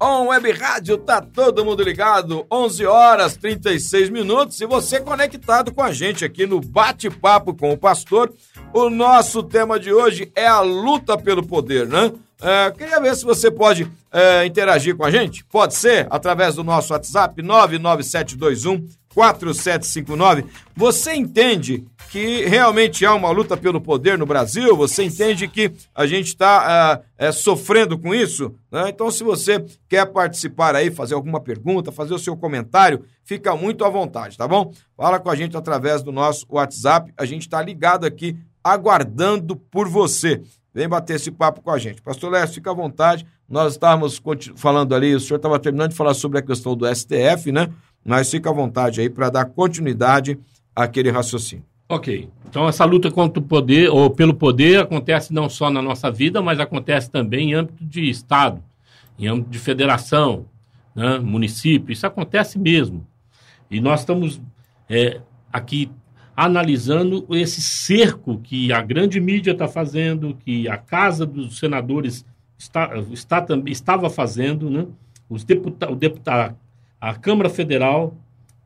[SPEAKER 2] On Web Rádio, tá todo mundo ligado. 11 horas 36 minutos e você conectado com a gente aqui no Bate-Papo com o Pastor o nosso tema de hoje é a luta pelo poder, né? É, queria ver se você pode é, interagir com a gente. Pode ser através do nosso WhatsApp 99721 4759. Você entende que realmente há uma luta pelo poder no Brasil? Você entende que a gente está é, é, sofrendo com isso? Né? Então, se você quer participar aí, fazer alguma pergunta, fazer o seu comentário, fica muito à vontade, tá bom? Fala com a gente através do nosso WhatsApp. A gente está ligado aqui aguardando por você. Vem bater esse papo com a gente. Pastor Léo, fica à vontade. Nós estávamos falando ali, o senhor estava terminando de falar sobre a questão do STF, né? Mas fica à vontade aí para dar continuidade àquele raciocínio.
[SPEAKER 3] Ok. Então, essa luta contra o poder, ou pelo poder, acontece não só na nossa vida, mas acontece também em âmbito de Estado, em âmbito de federação, né? município. Isso acontece mesmo. E nós estamos é, aqui analisando esse cerco que a grande mídia está fazendo, que a Casa dos Senadores está, está, estava fazendo, né? Os deputa, o deputado, a Câmara Federal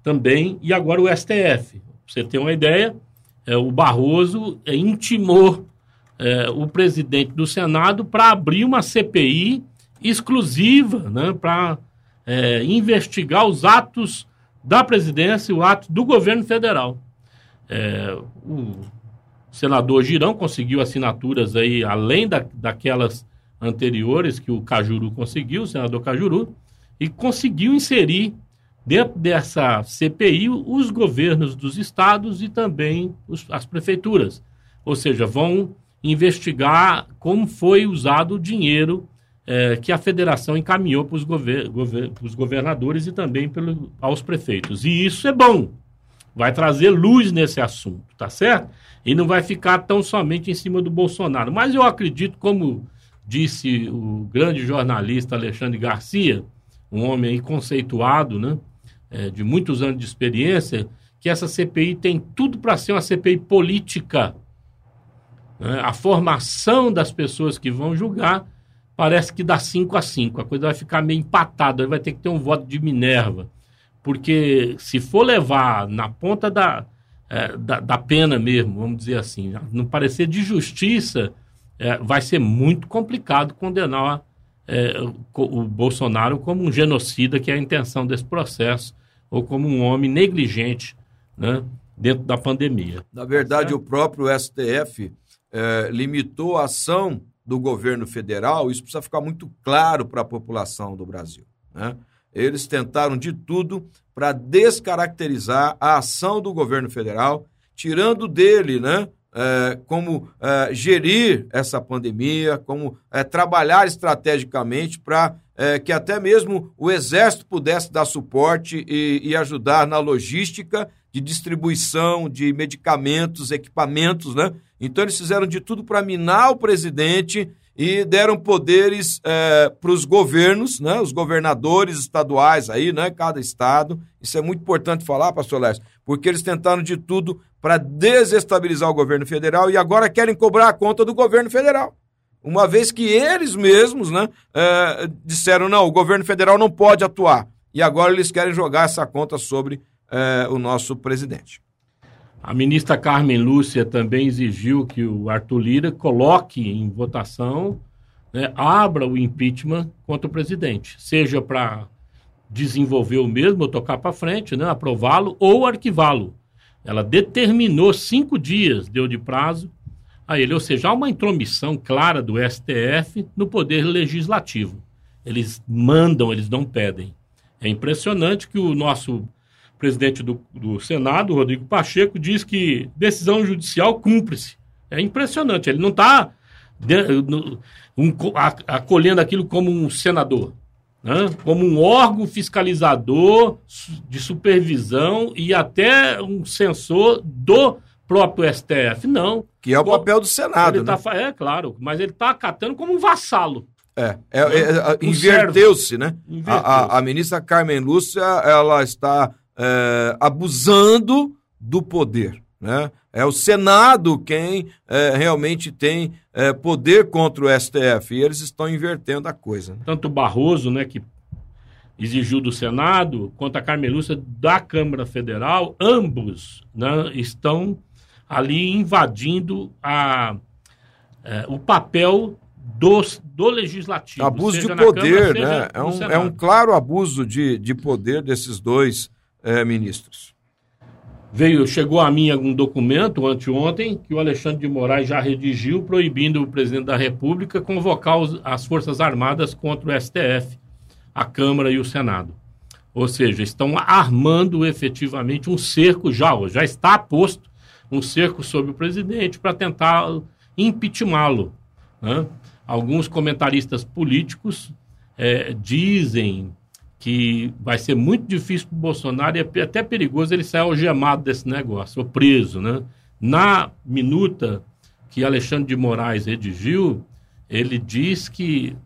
[SPEAKER 3] também, e agora o STF. Pra você ter uma ideia, é, o Barroso é, intimou é, o presidente do Senado para abrir uma CPI exclusiva né, para é, investigar os atos da presidência e o ato do governo federal. É, o senador Girão conseguiu assinaturas aí, além da, daquelas anteriores que o Cajuru conseguiu, o senador Cajuru, e conseguiu inserir dentro dessa CPI os governos dos estados e também os, as prefeituras. Ou seja, vão investigar como foi usado o dinheiro é, que a federação encaminhou para os gover gover governadores e também pelo, aos prefeitos. E isso é bom, vai trazer luz nesse assunto, tá certo? E não vai ficar tão somente em cima do Bolsonaro. Mas eu acredito, como disse o grande jornalista Alexandre Garcia, um homem conceituado, né, é, de muitos anos de experiência, que essa CPI tem tudo para ser uma CPI política. Né? A formação das pessoas que vão julgar parece que dá 5 a 5. A coisa vai ficar meio empatada, vai ter que ter um voto de Minerva. Porque se for levar na ponta da, é, da, da, pena mesmo, vamos dizer assim, no parecer de justiça, é, vai ser muito complicado condenar é, o, o Bolsonaro como um genocida, que é a intenção desse processo, ou como um homem negligente né, dentro da pandemia.
[SPEAKER 2] Na verdade, o próprio STF é, limitou a ação do governo federal, isso precisa ficar muito claro para a população do Brasil. Né? Eles tentaram de tudo para descaracterizar a ação do governo federal, tirando dele, né? É, como é, gerir essa pandemia, como é, trabalhar estrategicamente para é, que até mesmo o Exército pudesse dar suporte e, e ajudar na logística de distribuição de medicamentos, equipamentos, né? Então eles fizeram de tudo para minar o presidente e deram poderes é, para os governos, né, os governadores estaduais aí, né, cada estado. Isso é muito importante falar, pastor Leste, porque eles tentaram de tudo para desestabilizar o governo federal e agora querem cobrar a conta do governo federal. Uma vez que eles mesmos né, é, disseram, não, o governo federal não pode atuar. E agora eles querem jogar essa conta sobre é, o nosso presidente.
[SPEAKER 3] A ministra Carmen Lúcia também exigiu que o Arthur Lira coloque em votação, né, abra o impeachment contra o presidente, seja para desenvolver o mesmo, ou tocar para frente, né, aprová-lo ou arquivá-lo. Ela determinou cinco dias, deu de prazo a ele, ou seja, há uma intromissão clara do STF no poder legislativo. Eles mandam, eles não pedem. É impressionante que o nosso presidente do, do Senado, Rodrigo Pacheco, diz que decisão judicial cumpre-se. É impressionante. Ele não está um, acolhendo aquilo como um senador, né? como um órgão fiscalizador de supervisão e até um censor do próprio STF. Não.
[SPEAKER 2] Que é o papel do Senado.
[SPEAKER 3] Ele
[SPEAKER 2] né?
[SPEAKER 3] tá, é, claro, mas ele está acatando como um vassalo.
[SPEAKER 2] É, é, é,
[SPEAKER 3] Um
[SPEAKER 2] inverteu-se, né?
[SPEAKER 3] Inverteu.
[SPEAKER 2] A, a- a ministra Carmen Lúcia, ela está é, abusando do poder, né? É o Senado quem é, realmente tem é, poder contra o STF e eles estão invertendo a coisa. né?
[SPEAKER 3] Tanto o Barroso, né, que exigiu do Senado, quanto a Carmelúcia da Câmara Federal, ambos né, estão ali invadindo a, é, o papel dos, do legislativo.
[SPEAKER 2] Abuso de
[SPEAKER 3] Câmara,
[SPEAKER 2] poder,
[SPEAKER 3] seja
[SPEAKER 2] né? É um, é um claro abuso de, de poder desses dois é, ministros.
[SPEAKER 3] Veio, chegou a mim algum documento anteontem que o Alexandre de Moraes já redigiu proibindo o presidente da República convocar os- as Forças Armadas contra o STF, a Câmara e o Senado. Ou seja, estão armando efetivamente um cerco já, já está posto um cerco sobre o presidente para tentar impeachmentá-lo. né? Alguns comentaristas políticos eh, dizem que vai ser muito difícil para o Bolsonaro e é até perigoso ele sair algemado desse negócio, ou preso, né? Na minuta que Alexandre de Moraes redigiu, ele diz que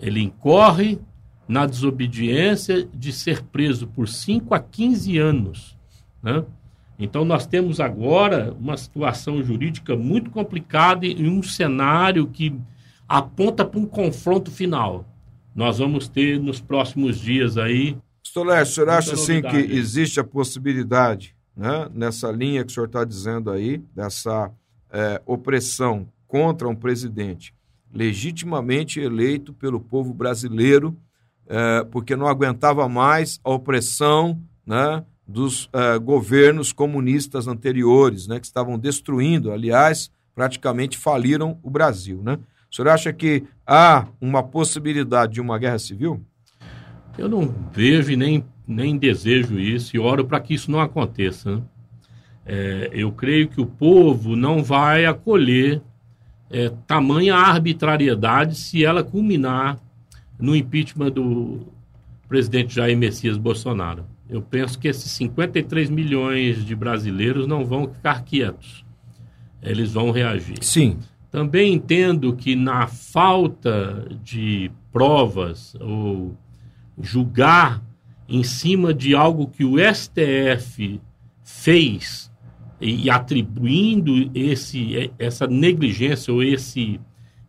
[SPEAKER 3] ele incorre na desobediência de ser preso por 5 a 15 anos, né? Então nós temos agora uma situação jurídica muito complicada e um cenário que aponta para um confronto final. Nós vamos ter nos próximos dias aí
[SPEAKER 2] Stolé, o senhor acha assim que existe a possibilidade, né, nessa linha que o senhor está dizendo aí, dessa é, opressão contra um presidente legitimamente eleito pelo povo brasileiro, é, porque não aguentava mais a opressão né, dos é, governos comunistas anteriores, né, que estavam destruindo, aliás, praticamente faliram o Brasil. Né? O senhor acha que há uma possibilidade de uma guerra civil?
[SPEAKER 3] Eu não vejo e nem, nem desejo isso e oro para que isso não aconteça. né? É, eu creio que o povo não vai acolher é, tamanha arbitrariedade se ela culminar no impeachment do presidente Jair Messias Bolsonaro. Eu penso que esses 53 milhões de brasileiros não vão ficar quietos. Eles vão reagir.
[SPEAKER 2] Sim.
[SPEAKER 3] Também entendo que na falta de provas ou julgar em cima de algo que o STF fez e, atribuindo esse, essa negligência ou esse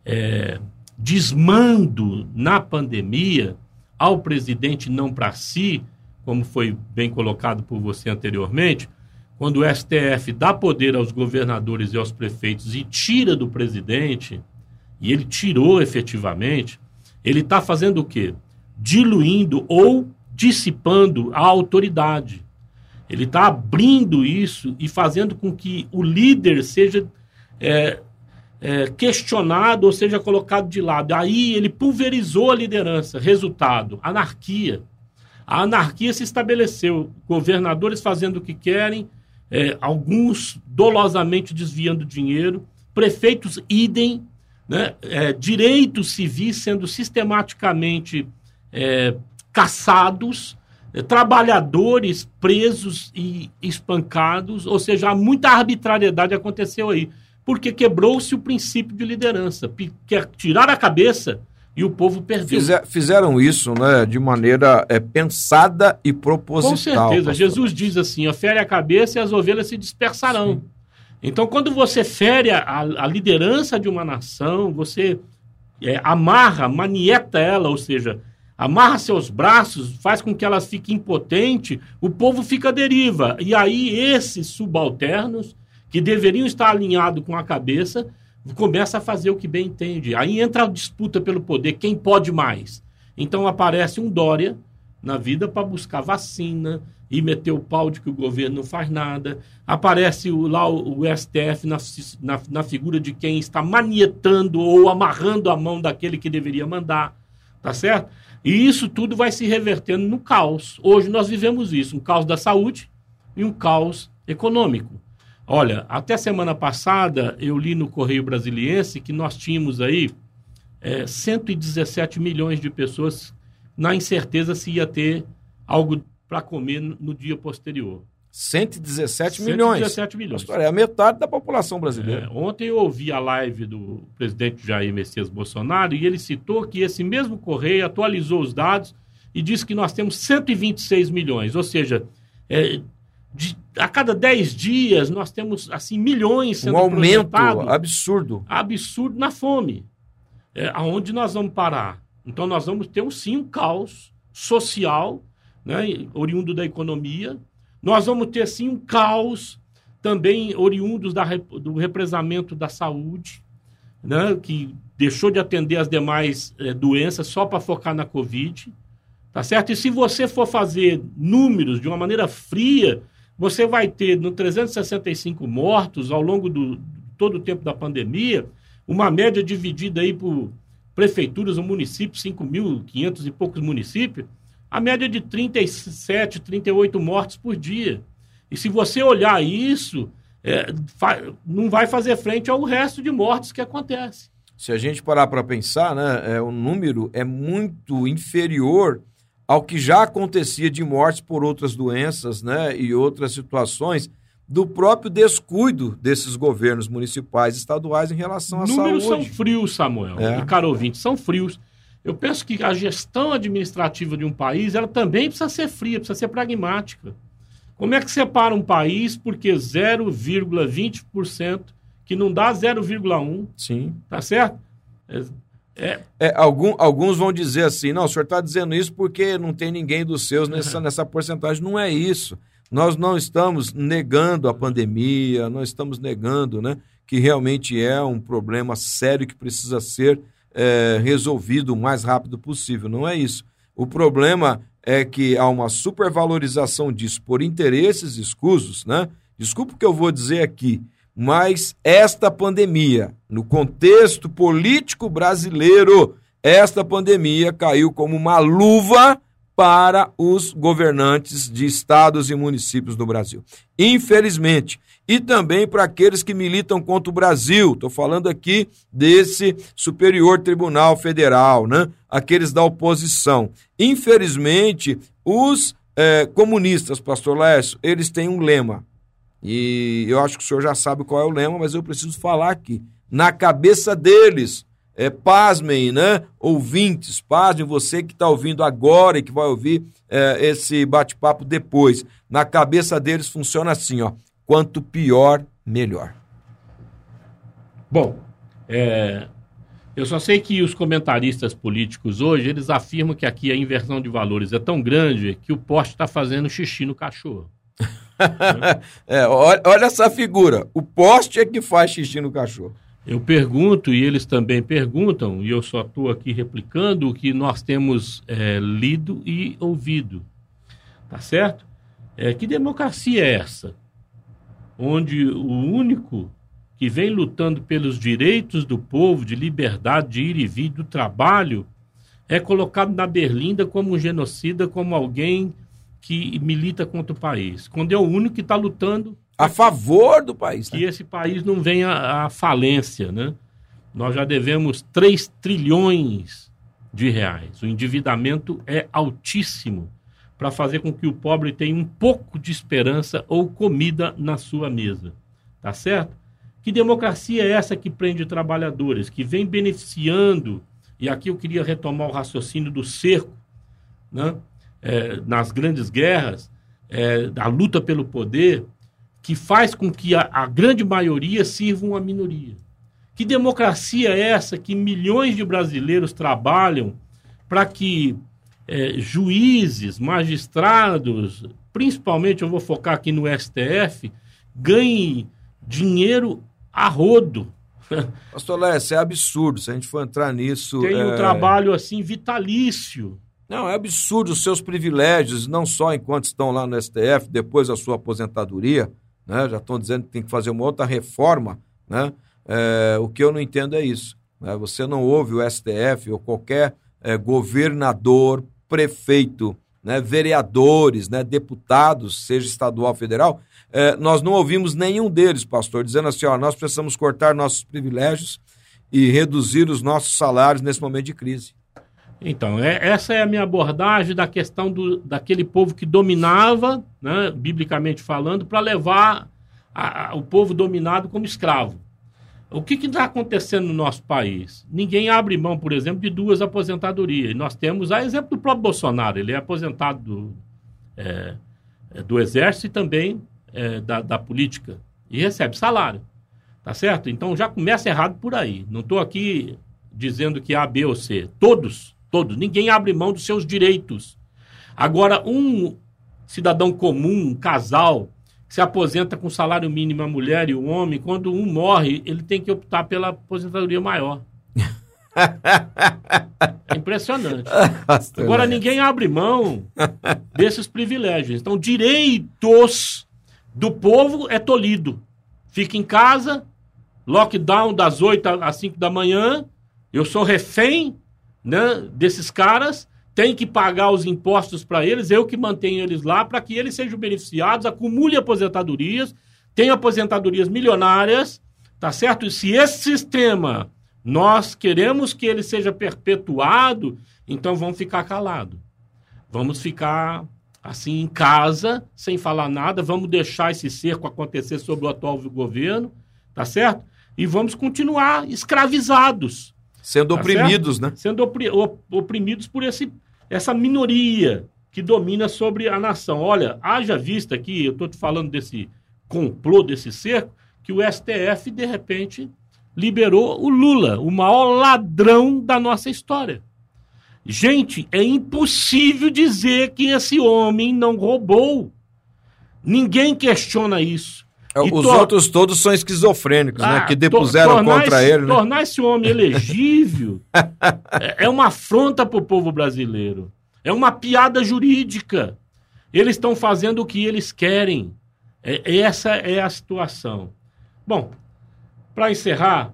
[SPEAKER 3] é, desmando na pandemia ao presidente não para si, como foi bem colocado por você anteriormente, quando o STF dá poder aos governadores e aos prefeitos e tira do presidente, e ele tirou efetivamente, ele está fazendo o quê? Diluindo ou dissipando a autoridade. Ele está abrindo isso e fazendo com que o líder seja é, é, questionado ou seja colocado de lado. Aí ele pulverizou a liderança. Resultado: anarquia. A anarquia se estabeleceu. Governadores fazendo o que querem, é, alguns dolosamente desviando dinheiro, prefeitos idem, né? É, direitos civis sendo sistematicamente é, caçados, é, trabalhadores presos e espancados, ou seja, muita arbitrariedade aconteceu aí, porque quebrou-se o princípio de liderança, quer tirar a cabeça e o povo perdeu.
[SPEAKER 2] Fizer- fizeram isso né, de maneira é, pensada e proposital.
[SPEAKER 3] Com certeza.
[SPEAKER 2] pastor.
[SPEAKER 3] Jesus diz assim: ó, fere a cabeça e as ovelhas se dispersarão. Então, quando você fere a, a liderança de uma nação, você é, amarra, manieta ela, ou seja, amarra seus braços, faz com que ela fique impotente, o povo fica à deriva. E aí, esses subalternos, que deveriam estar alinhados com a cabeça, começa a fazer o que bem entende. Aí entra a disputa pelo poder, quem pode mais. Então aparece um Dória na vida para buscar vacina e meter o pau de que o governo não faz nada. Aparece o- lá o, o STF na, na, na figura de quem está manietando ou amarrando a mão daquele que deveria mandar. Tá certo? E isso tudo vai se revertendo no caos. Hoje nós vivemos isso, um caos da saúde e um caos econômico. Olha, até semana passada eu li no Correio Brasiliense que nós tínhamos aí é, 117 milhões de pessoas na incerteza se ia ter algo para comer no, dia posterior.
[SPEAKER 2] 117 milhões.
[SPEAKER 3] 117 milhões.
[SPEAKER 2] Pastor, é a metade da população brasileira.
[SPEAKER 3] É, ontem eu ouvi a live do presidente Jair Messias Bolsonaro e ele citou que esse mesmo Correio atualizou os dados e disse que nós temos 126 milhões, ou seja, é, de, a cada 10 dias nós temos assim milhões sendo
[SPEAKER 2] um aumento absurdo.
[SPEAKER 3] Absurdo na fome. É, aonde nós vamos parar? Então nós vamos ter um, sim um caos social, né, oriundo da economia. Nós vamos ter sim um caos também oriundos da, do represamento da saúde, né, que deixou de atender as demais é, doenças só para focar na Covid. Tá certo? E se você for fazer números de uma maneira fria, você vai ter no 365 mortos ao longo do todo o tempo da pandemia, uma média dividida aí por prefeituras ou municípios, 5.500 e poucos municípios, a média de 37, 38 mortes por dia. E se você olhar isso, é, não vai fazer frente ao resto de mortes que acontece.
[SPEAKER 2] Se a gente parar para pensar, né, é, o número é muito inferior ao que já acontecia de mortes por outras doenças né, e outras situações do próprio descuido desses governos municipais e estaduais em relação à
[SPEAKER 3] Números
[SPEAKER 2] saúde.
[SPEAKER 3] são frios, Samuel, é. e caro ouvinte, são frios. Eu penso que a gestão administrativa de um país, ela também precisa ser fria, precisa ser pragmática. Como é que separa um país porque 0,20%, que não dá 0,1%,
[SPEAKER 2] Sim.
[SPEAKER 3] tá certo? É,
[SPEAKER 2] é... Algum, alguns vão dizer assim, não, o senhor está dizendo isso porque não tem ninguém dos seus nessa, nessa porcentagem. Não é isso. Nós não estamos negando a pandemia, não estamos negando né, que realmente é um problema sério que precisa ser é, resolvido o mais rápido possível. Não é isso. O problema é que há uma supervalorização disso por interesses escusos, né? Desculpa o que eu vou dizer aqui, mas esta pandemia, no contexto político brasileiro, esta pandemia caiu como uma luva para os governantes de estados e municípios do Brasil. Infelizmente. E também para aqueles que militam contra o Brasil. Estou falando aqui desse Superior Tribunal Federal, né? aqueles da oposição. Infelizmente, os é, comunistas, pastor Lécio, eles têm um lema. E eu acho que o senhor já sabe qual é o lema, mas eu preciso falar aqui. Na cabeça deles, é, pasmem, né? Ouvintes, pasmem, você que está ouvindo agora e que vai ouvir é, esse bate-papo depois. Na cabeça deles funciona assim, ó. Quanto pior, melhor.
[SPEAKER 3] Bom, é, eu só sei que os comentaristas políticos hoje, eles afirmam que aqui a inversão de valores é tão grande que o poste está fazendo xixi no cachorro.
[SPEAKER 2] É, olha, olha essa figura. O poste é que faz xixi no cachorro.
[SPEAKER 3] Eu pergunto e eles também perguntam, e eu só estou aqui replicando o que nós temos é, lido e ouvido. Tá certo? É, que democracia é essa? Onde o único que vem lutando pelos direitos do povo, de liberdade, de ir e vir, do trabalho, é colocado na berlinda como um genocida, como alguém que milita contra o país. Quando é o único que está lutando
[SPEAKER 2] a favor do país.
[SPEAKER 3] Né? Que esse país não venha à falência, né? Nós já devemos 3 trilhões de reais. O endividamento é altíssimo para fazer com que o pobre tenha um pouco de esperança ou comida na sua mesa. Tá certo? Que democracia é essa que prende trabalhadores, que vem beneficiando, e aqui eu queria retomar o raciocínio do cerco, né? É, nas grandes guerras, é, da luta pelo poder, que faz com que a, a grande maioria sirva uma minoria. Que democracia é essa que milhões de brasileiros trabalham para que é, juízes, magistrados, principalmente eu vou focar aqui no STF, ganhem dinheiro a rodo.
[SPEAKER 2] Pastor Lécio, é absurdo se a gente for entrar nisso.
[SPEAKER 3] Tem
[SPEAKER 2] é...
[SPEAKER 3] um trabalho assim vitalício.
[SPEAKER 2] Não, é absurdo os seus privilégios, não só enquanto estão lá no STF, depois da sua aposentadoria, né? já estão dizendo que tem que fazer uma outra reforma. Né? É, o que eu não entendo é isso. Né? Você não ouve o STF ou qualquer é, governador, prefeito, né? vereadores, né? deputados, seja estadual ou federal, é, nós não ouvimos nenhum deles, pastor, dizendo assim: ó, nós precisamos cortar nossos privilégios e reduzir os nossos salários nesse momento de crise.
[SPEAKER 3] Então, é, essa é a minha abordagem da questão do, daquele povo que dominava, né, biblicamente falando, para levar a, a, o povo dominado como escravo. O que está acontecendo no nosso país? Ninguém abre mão, por exemplo, de duas aposentadorias. nós temos a exemplo do próprio Bolsonaro. Ele é aposentado do, é, é, do Exército e também é, da, da política. E recebe salário. Tá certo? Então já começa errado por aí. Não estou aqui dizendo que A, B ou C. Todos, todos. Ninguém abre mão dos seus direitos. Agora, um cidadão comum, um casal, que se aposenta com salário mínimo a mulher e o homem, quando um morre, ele tem que optar pela aposentadoria maior. É impressionante. Agora ninguém abre mão desses privilégios. Então, direitos do povo é tolhido. Fica em casa, lockdown das 8 às 5 da manhã, eu sou refém né, desses caras, tem que pagar os impostos para eles, eu que mantenho eles lá, para que eles sejam beneficiados, acumule aposentadorias, tenha aposentadorias milionárias, tá certo? E se esse sistema nós queremos que ele seja perpetuado, então vamos ficar calados. Vamos ficar assim em casa, sem falar nada, vamos deixar esse cerco acontecer sobre o atual governo, tá certo? E vamos continuar escravizados.
[SPEAKER 2] Sendo tá oprimidos, certo? né?
[SPEAKER 3] Sendo opri oprimidos por esse, essa minoria que domina sobre a nação. Olha, haja vista aqui, eu estou te falando desse complô, desse cerco, que o STF, de repente, liberou o Lula, o maior ladrão da nossa história. Gente, é impossível dizer que esse homem não roubou. Ninguém questiona isso.
[SPEAKER 2] É, os outros todos são esquizofrênicos, né, ah, né? Que depuseram contra
[SPEAKER 3] esse,
[SPEAKER 2] ele.
[SPEAKER 3] Né? Tornar esse homem elegível é, é uma afronta para o povo brasileiro. É uma piada jurídica. Eles estão fazendo o que eles querem. É, essa é a situação. Bom, para encerrar,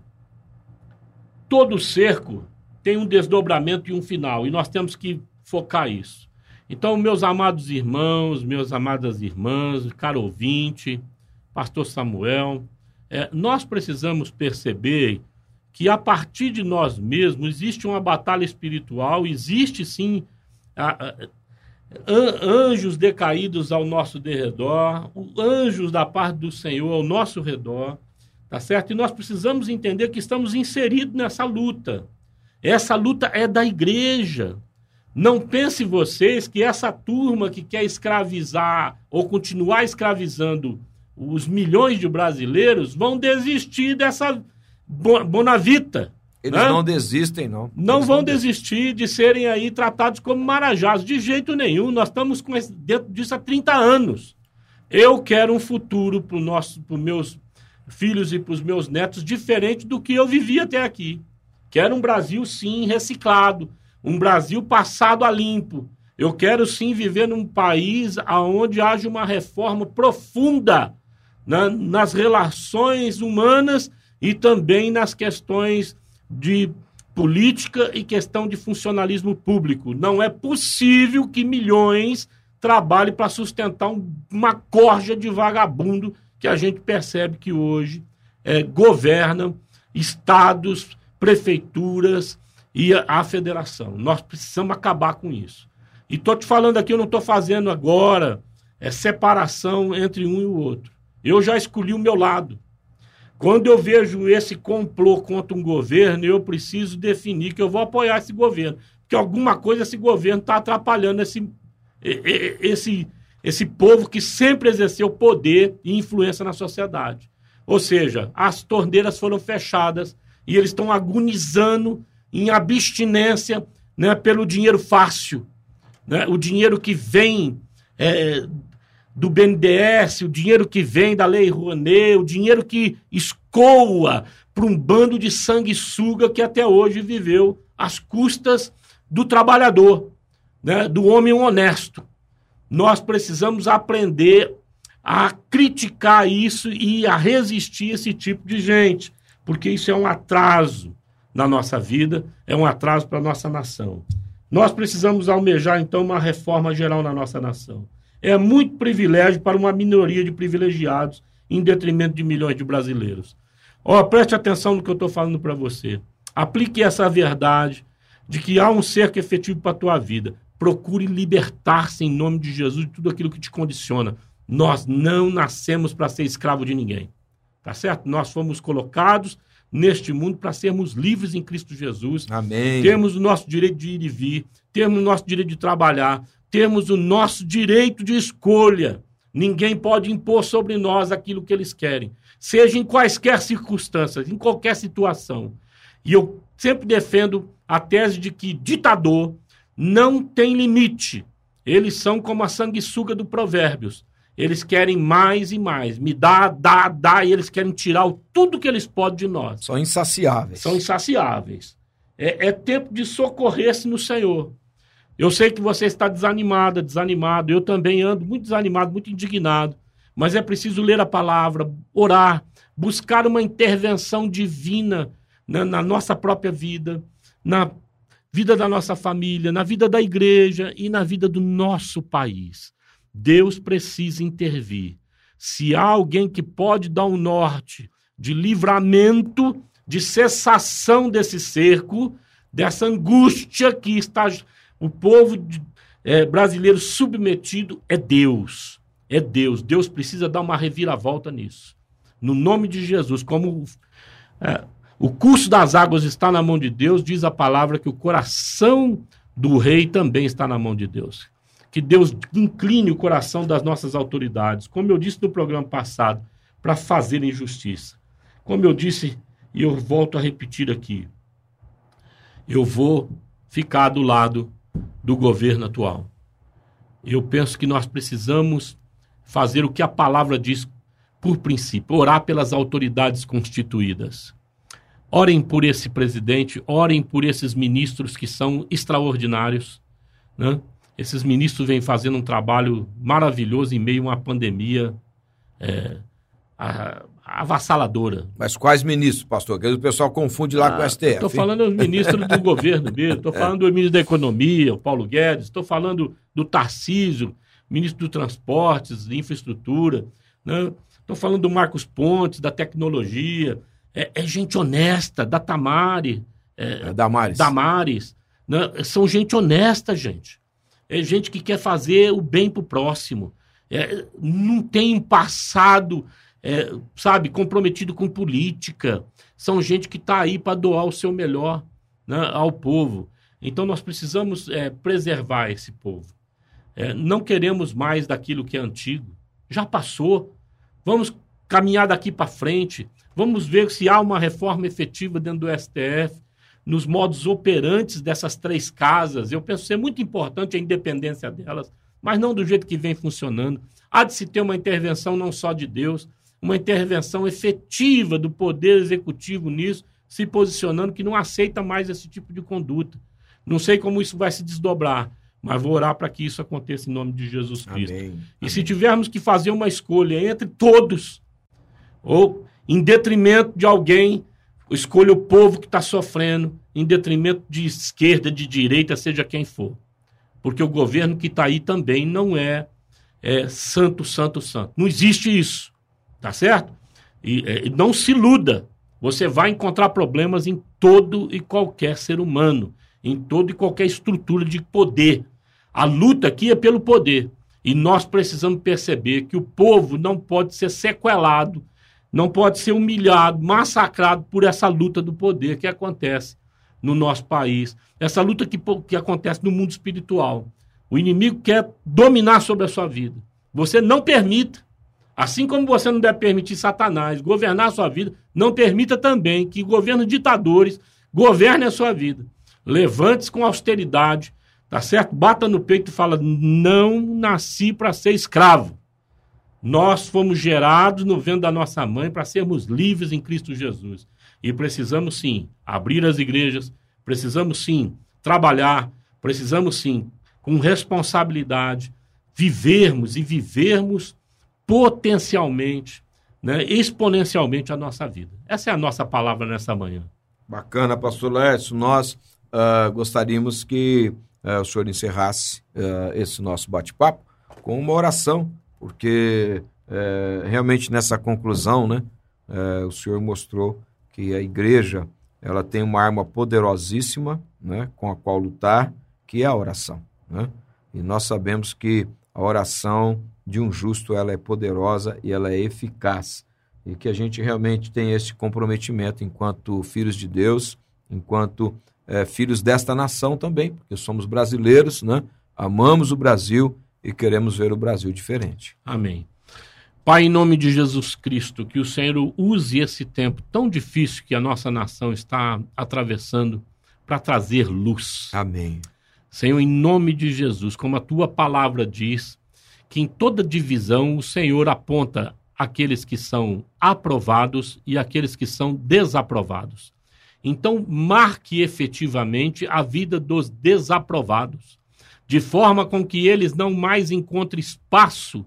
[SPEAKER 3] todo cerco tem um desdobramento e um final, e nós temos que focar isso. Então, meus amados irmãos, meus amadas irmãs, caro ouvinte, pastor Samuel, é, nós precisamos perceber que a partir de nós mesmos existe uma batalha espiritual, existe sim a, a, anjos decaídos ao nosso derredor, anjos da parte do Senhor ao nosso redor. Tá certo? E nós precisamos entender que estamos inseridos nessa luta. Essa luta é da igreja. Não pense vocês que essa turma que quer escravizar ou continuar escravizando os milhões de brasileiros vão desistir dessa bonavita.
[SPEAKER 2] Eles né? não desistem, não.
[SPEAKER 3] Não
[SPEAKER 2] Eles
[SPEAKER 3] vão não desistir de serem aí tratados como marajás. De jeito nenhum. Nós estamos com esse, dentro disso há 30 anos. Eu quero um futuro para os meus filhos e para os meus netos diferente do que eu vivi até aqui. Quero um Brasil, sim, reciclado, um Brasil passado a limpo. Eu quero, sim, viver num país onde haja uma reforma profunda na, nas relações humanas e também nas questões de política e questão de funcionalismo público. Não é possível que milhões trabalhem para sustentar um, uma corja de vagabundo que a gente percebe que hoje é, governam estados, prefeituras e a, a federação. Nós precisamos acabar com isso. E estou te falando aqui, eu não estou fazendo agora é, separação entre um e o outro. Eu já escolhi o meu lado. Quando eu vejo esse complô contra um governo, eu preciso definir que eu vou apoiar esse governo. Porque alguma coisa esse governo está atrapalhando esse, esse, esse povo que sempre exerceu poder e influência na sociedade. Ou seja, as torneiras foram fechadas e eles estão agonizando em abstinência né, pelo dinheiro fácil. Né? O dinheiro que vem é, do BNDES, o dinheiro que vem da Lei Rouanet, o dinheiro que escoa para um bando de sanguessuga que até hoje viveu às custas do trabalhador, né, do homem honesto nós precisamos aprender a criticar isso e a resistir esse tipo de gente, porque isso é um atraso na nossa vida, é um atraso para a nossa nação. Nós precisamos almejar, então, uma reforma geral na nossa nação. É muito privilégio para uma minoria de privilegiados em detrimento de milhões de brasileiros. Ó, oh, preste atenção no que eu estou falando para você. Aplique essa verdade de que há um cerco efetivo para a tua vida. Procure libertar-se em nome de Jesus de tudo aquilo que te condiciona. Nós não nascemos para ser escravo de ninguém. Tá certo? Nós fomos colocados neste mundo para sermos livres em Cristo Jesus.
[SPEAKER 2] Amém.
[SPEAKER 3] Temos o nosso direito de ir e vir, temos o nosso direito de trabalhar, temos o nosso direito de escolha. Ninguém pode impor sobre nós aquilo que eles querem, seja em quaisquer circunstâncias, em qualquer situação. E eu sempre defendo a tese de que ditador não tem limite. Eles são como a sanguessuga do Provérbios. Eles querem mais e mais. Me dá, dá, dá, e eles querem tirar o, tudo que eles podem de nós.
[SPEAKER 2] São insaciáveis.
[SPEAKER 3] São insaciáveis. É, é tempo de socorrer-se no Senhor. Eu sei que você está desanimada, desanimado. Eu também ando muito desanimado, muito indignado. Mas é preciso ler a palavra, orar, buscar uma intervenção divina na, na nossa própria vida, na vida da nossa família, na vida da igreja e na vida do nosso país. Deus precisa intervir. Se há alguém que pode dar um norte de livramento, de cessação desse cerco, dessa angústia que está o povo é, brasileiro submetido, é Deus. É Deus. Deus precisa dar uma reviravolta nisso. No nome de Jesus, como é, o curso das águas está na mão de Deus, diz a palavra que o coração do rei também está na mão de Deus que Deus incline o coração das nossas autoridades, como eu disse no programa passado, para fazerem justiça. Como eu disse, e eu volto a repetir aqui, eu vou ficar do lado do governo atual. Eu penso que nós precisamos fazer o que a palavra diz por princípio, orar pelas autoridades constituídas. Orem por esse presidente, orem por esses ministros que são extraordinários, né? Esses ministros vêm fazendo um trabalho maravilhoso em meio a uma pandemia é, avassaladora.
[SPEAKER 2] Mas quais ministros, pastor? Que o pessoal confunde lá ah, com o STF.
[SPEAKER 3] Estou falando dos ministros do governo mesmo, estou é. falando do ministro da Economia, o Paulo Guedes, estou falando do Tarcísio, ministro do Transportes, de Infraestrutura, estou né? falando do Marcos Pontes, da Tecnologia, é, é gente honesta, da Tamari.
[SPEAKER 2] É, é Damares.
[SPEAKER 3] Damares. Né? São gente honesta, gente é gente que quer fazer o bem para o próximo. É, não tem um passado, é, sabe, comprometido com política. São gente que está aí para doar o seu melhor né, ao povo. Então nós precisamos é, preservar esse povo. É, não queremos mais daquilo que é antigo. Já passou. Vamos caminhar daqui para frente. Vamos ver se há uma reforma efetiva dentro do STF nos modos operantes dessas três casas. Eu penso ser muito importante a independência delas, mas não do jeito que vem funcionando. Há de se ter uma intervenção não só de Deus, uma intervenção efetiva do poder executivo nisso, se posicionando que não aceita mais esse tipo de conduta. Não sei como isso vai se desdobrar, mas vou orar para que isso aconteça em nome de Jesus Cristo. Amém. E Amém. se tivermos que fazer uma escolha entre todos, ou em detrimento de alguém Escolha o povo que está sofrendo, em detrimento de esquerda, de direita, seja quem for. Porque o governo que está aí também não é, é, santo, santo, santo. Não existe isso. Tá certo? E, é, não se iluda. Você vai encontrar problemas em todo e qualquer ser humano, em toda e qualquer estrutura de poder. A luta aqui é pelo poder. E nós precisamos perceber que o povo não pode ser sequelado não pode ser humilhado, massacrado por essa luta do poder que acontece no nosso país, essa luta que, que acontece no mundo espiritual. O inimigo quer dominar sobre a sua vida. Você não permita, assim como você não deve permitir Satanás governar a sua vida, não permita também que governos ditadores governem a sua vida. Levante-se com austeridade, tá certo? Bata no peito e fala: não nasci para ser escravo. Nós fomos gerados no vento da nossa mãe para sermos livres em Cristo Jesus. E precisamos sim abrir as igrejas, precisamos sim trabalhar, precisamos sim, com responsabilidade, vivermos e vivermos potencialmente, né, exponencialmente a nossa vida. Essa é a nossa palavra nessa manhã.
[SPEAKER 2] Bacana, pastor Lécio. Nós uh, gostaríamos que uh, o senhor encerrasse uh, esse nosso bate-papo com uma oração porque é, realmente nessa conclusão, né, é, o senhor mostrou que a igreja ela tem uma arma poderosíssima, né, com a qual lutar, que é a oração, né? E nós sabemos que a oração de um justo ela é poderosa e ela é eficaz e que a gente realmente tem esse comprometimento enquanto filhos de Deus, enquanto é, filhos desta nação também, porque somos brasileiros, né? Amamos o Brasil e queremos ver o Brasil diferente.
[SPEAKER 3] Amém. Pai, em nome de Jesus Cristo, que o Senhor use esse tempo tão difícil que a nossa nação está atravessando para trazer luz.
[SPEAKER 2] Amém.
[SPEAKER 3] Senhor, em nome de Jesus, como a tua palavra diz, que em toda divisão o Senhor aponta aqueles que são aprovados e aqueles que são desaprovados. Então, marque efetivamente a vida dos desaprovados, de forma com que eles não mais encontrem espaço,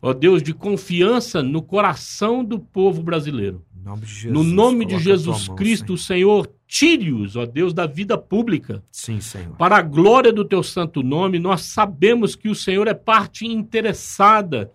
[SPEAKER 3] ó Deus, de confiança no coração do povo brasileiro.
[SPEAKER 2] Nome Jesus,
[SPEAKER 3] no nome de Jesus mão, Cristo, Senhor, Senhor tire-os, ó Deus, da vida pública.
[SPEAKER 2] Sim, Senhor.
[SPEAKER 3] Para a glória do teu santo nome, nós sabemos que o Senhor é parte interessada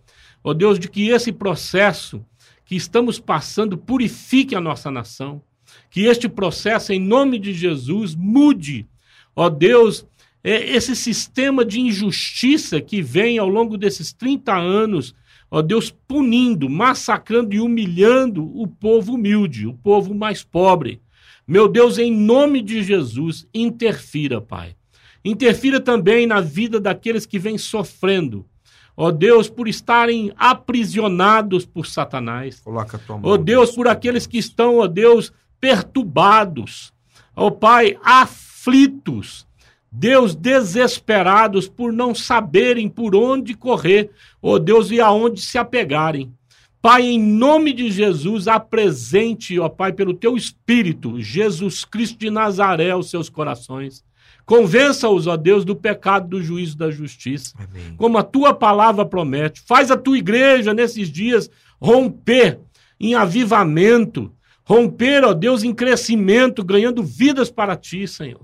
[SPEAKER 3] Ó Deus, de que esse processo que estamos passando purifique a nossa nação. Que este processo, em nome de Jesus, mude, ó Deus, esse sistema de injustiça que vem ao longo desses 30 anos, ó Deus, punindo, massacrando e humilhando o povo humilde, o povo mais pobre. Meu Deus, em nome de Jesus, interfira, Pai. Interfira também na vida daqueles que vêm sofrendo ó Deus, por estarem aprisionados por Satanás.
[SPEAKER 2] Coloca tua mão.
[SPEAKER 3] Ó Deus, por aqueles que estão, ó Deus, perturbados. Ó Pai, aflitos. Deus, desesperados por não saberem por onde correr, ó Deus, e aonde se apegarem. Pai, em nome de Jesus, apresente, ó Pai, pelo teu Espírito, Jesus Cristo de Nazaré, os seus corações. Convença-os, ó Deus, do pecado, do juízo, da justiça. Amém. Como a tua palavra promete. Faz a tua igreja nesses dias romper em avivamento, romper, ó Deus, em crescimento, ganhando vidas para ti, Senhor.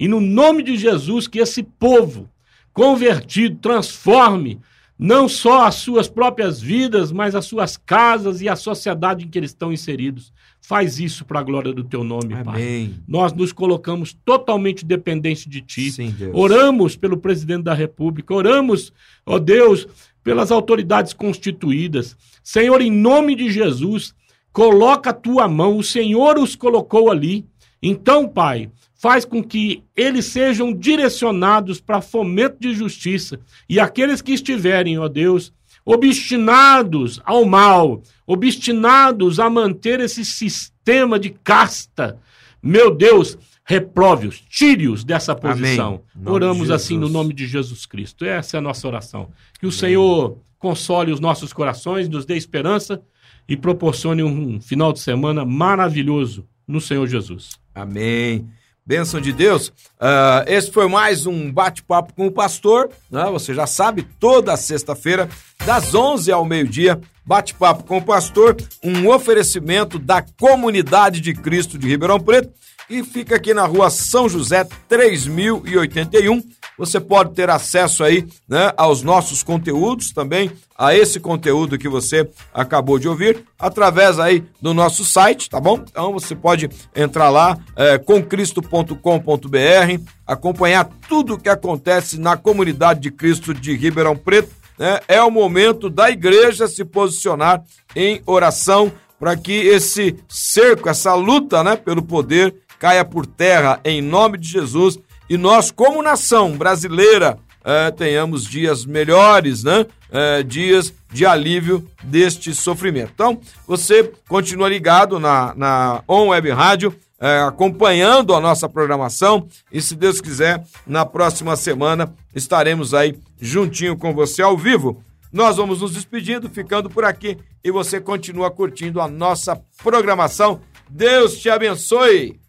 [SPEAKER 3] E no nome de Jesus, que esse povo convertido transforme não só as suas próprias vidas, mas as suas casas e a sociedade em que eles estão inseridos. Faz isso para a glória do teu nome, Amém. Pai. Nós nos colocamos totalmente dependentes de ti. Sim, oramos pelo presidente da República, oramos, ó Deus, pelas autoridades constituídas. Senhor, em nome de Jesus, coloca a tua mão, o Senhor os colocou ali. Então, Pai, faz com que eles sejam direcionados para fomento de justiça e aqueles que estiverem, ó Deus, obstinados ao mal, obstinados a manter esse sistema de casta. Meu Deus, reprove-os, tire-os dessa posição. Oramos assim no nome de Jesus Cristo. Essa é a nossa oração. Que o Amém. Senhor console os nossos corações, nos dê esperança e proporcione um final de semana maravilhoso no Senhor Jesus.
[SPEAKER 2] Amém. Bênção de Deus. Uh, esse foi mais um bate-papo com o pastor. Né? Você já sabe, toda sexta-feira, das 11 ao meio-dia, bate-papo com o pastor, um oferecimento da Comunidade de Cristo de Ribeirão Preto, e fica aqui na rua São José, 3081 você pode ter acesso aí, né, aos nossos conteúdos também, a esse conteúdo que você acabou de ouvir, através aí do nosso site, tá bom? Então você pode entrar lá, é, comcristo.com.br, acompanhar tudo o que acontece na comunidade de Cristo de Ribeirão Preto. Né? É o momento da igreja se posicionar em oração para que esse cerco, essa luta né, pelo poder caia por terra em nome de Jesus e nós, como nação brasileira, é, tenhamos dias melhores, né? É, dias de alívio deste sofrimento. Então, você continua ligado na, na On Web Rádio, é, acompanhando a nossa programação e, se Deus quiser, na próxima semana estaremos aí juntinho com você ao vivo. Nós vamos nos despedindo, ficando por aqui e você continua curtindo a nossa programação. Deus te abençoe!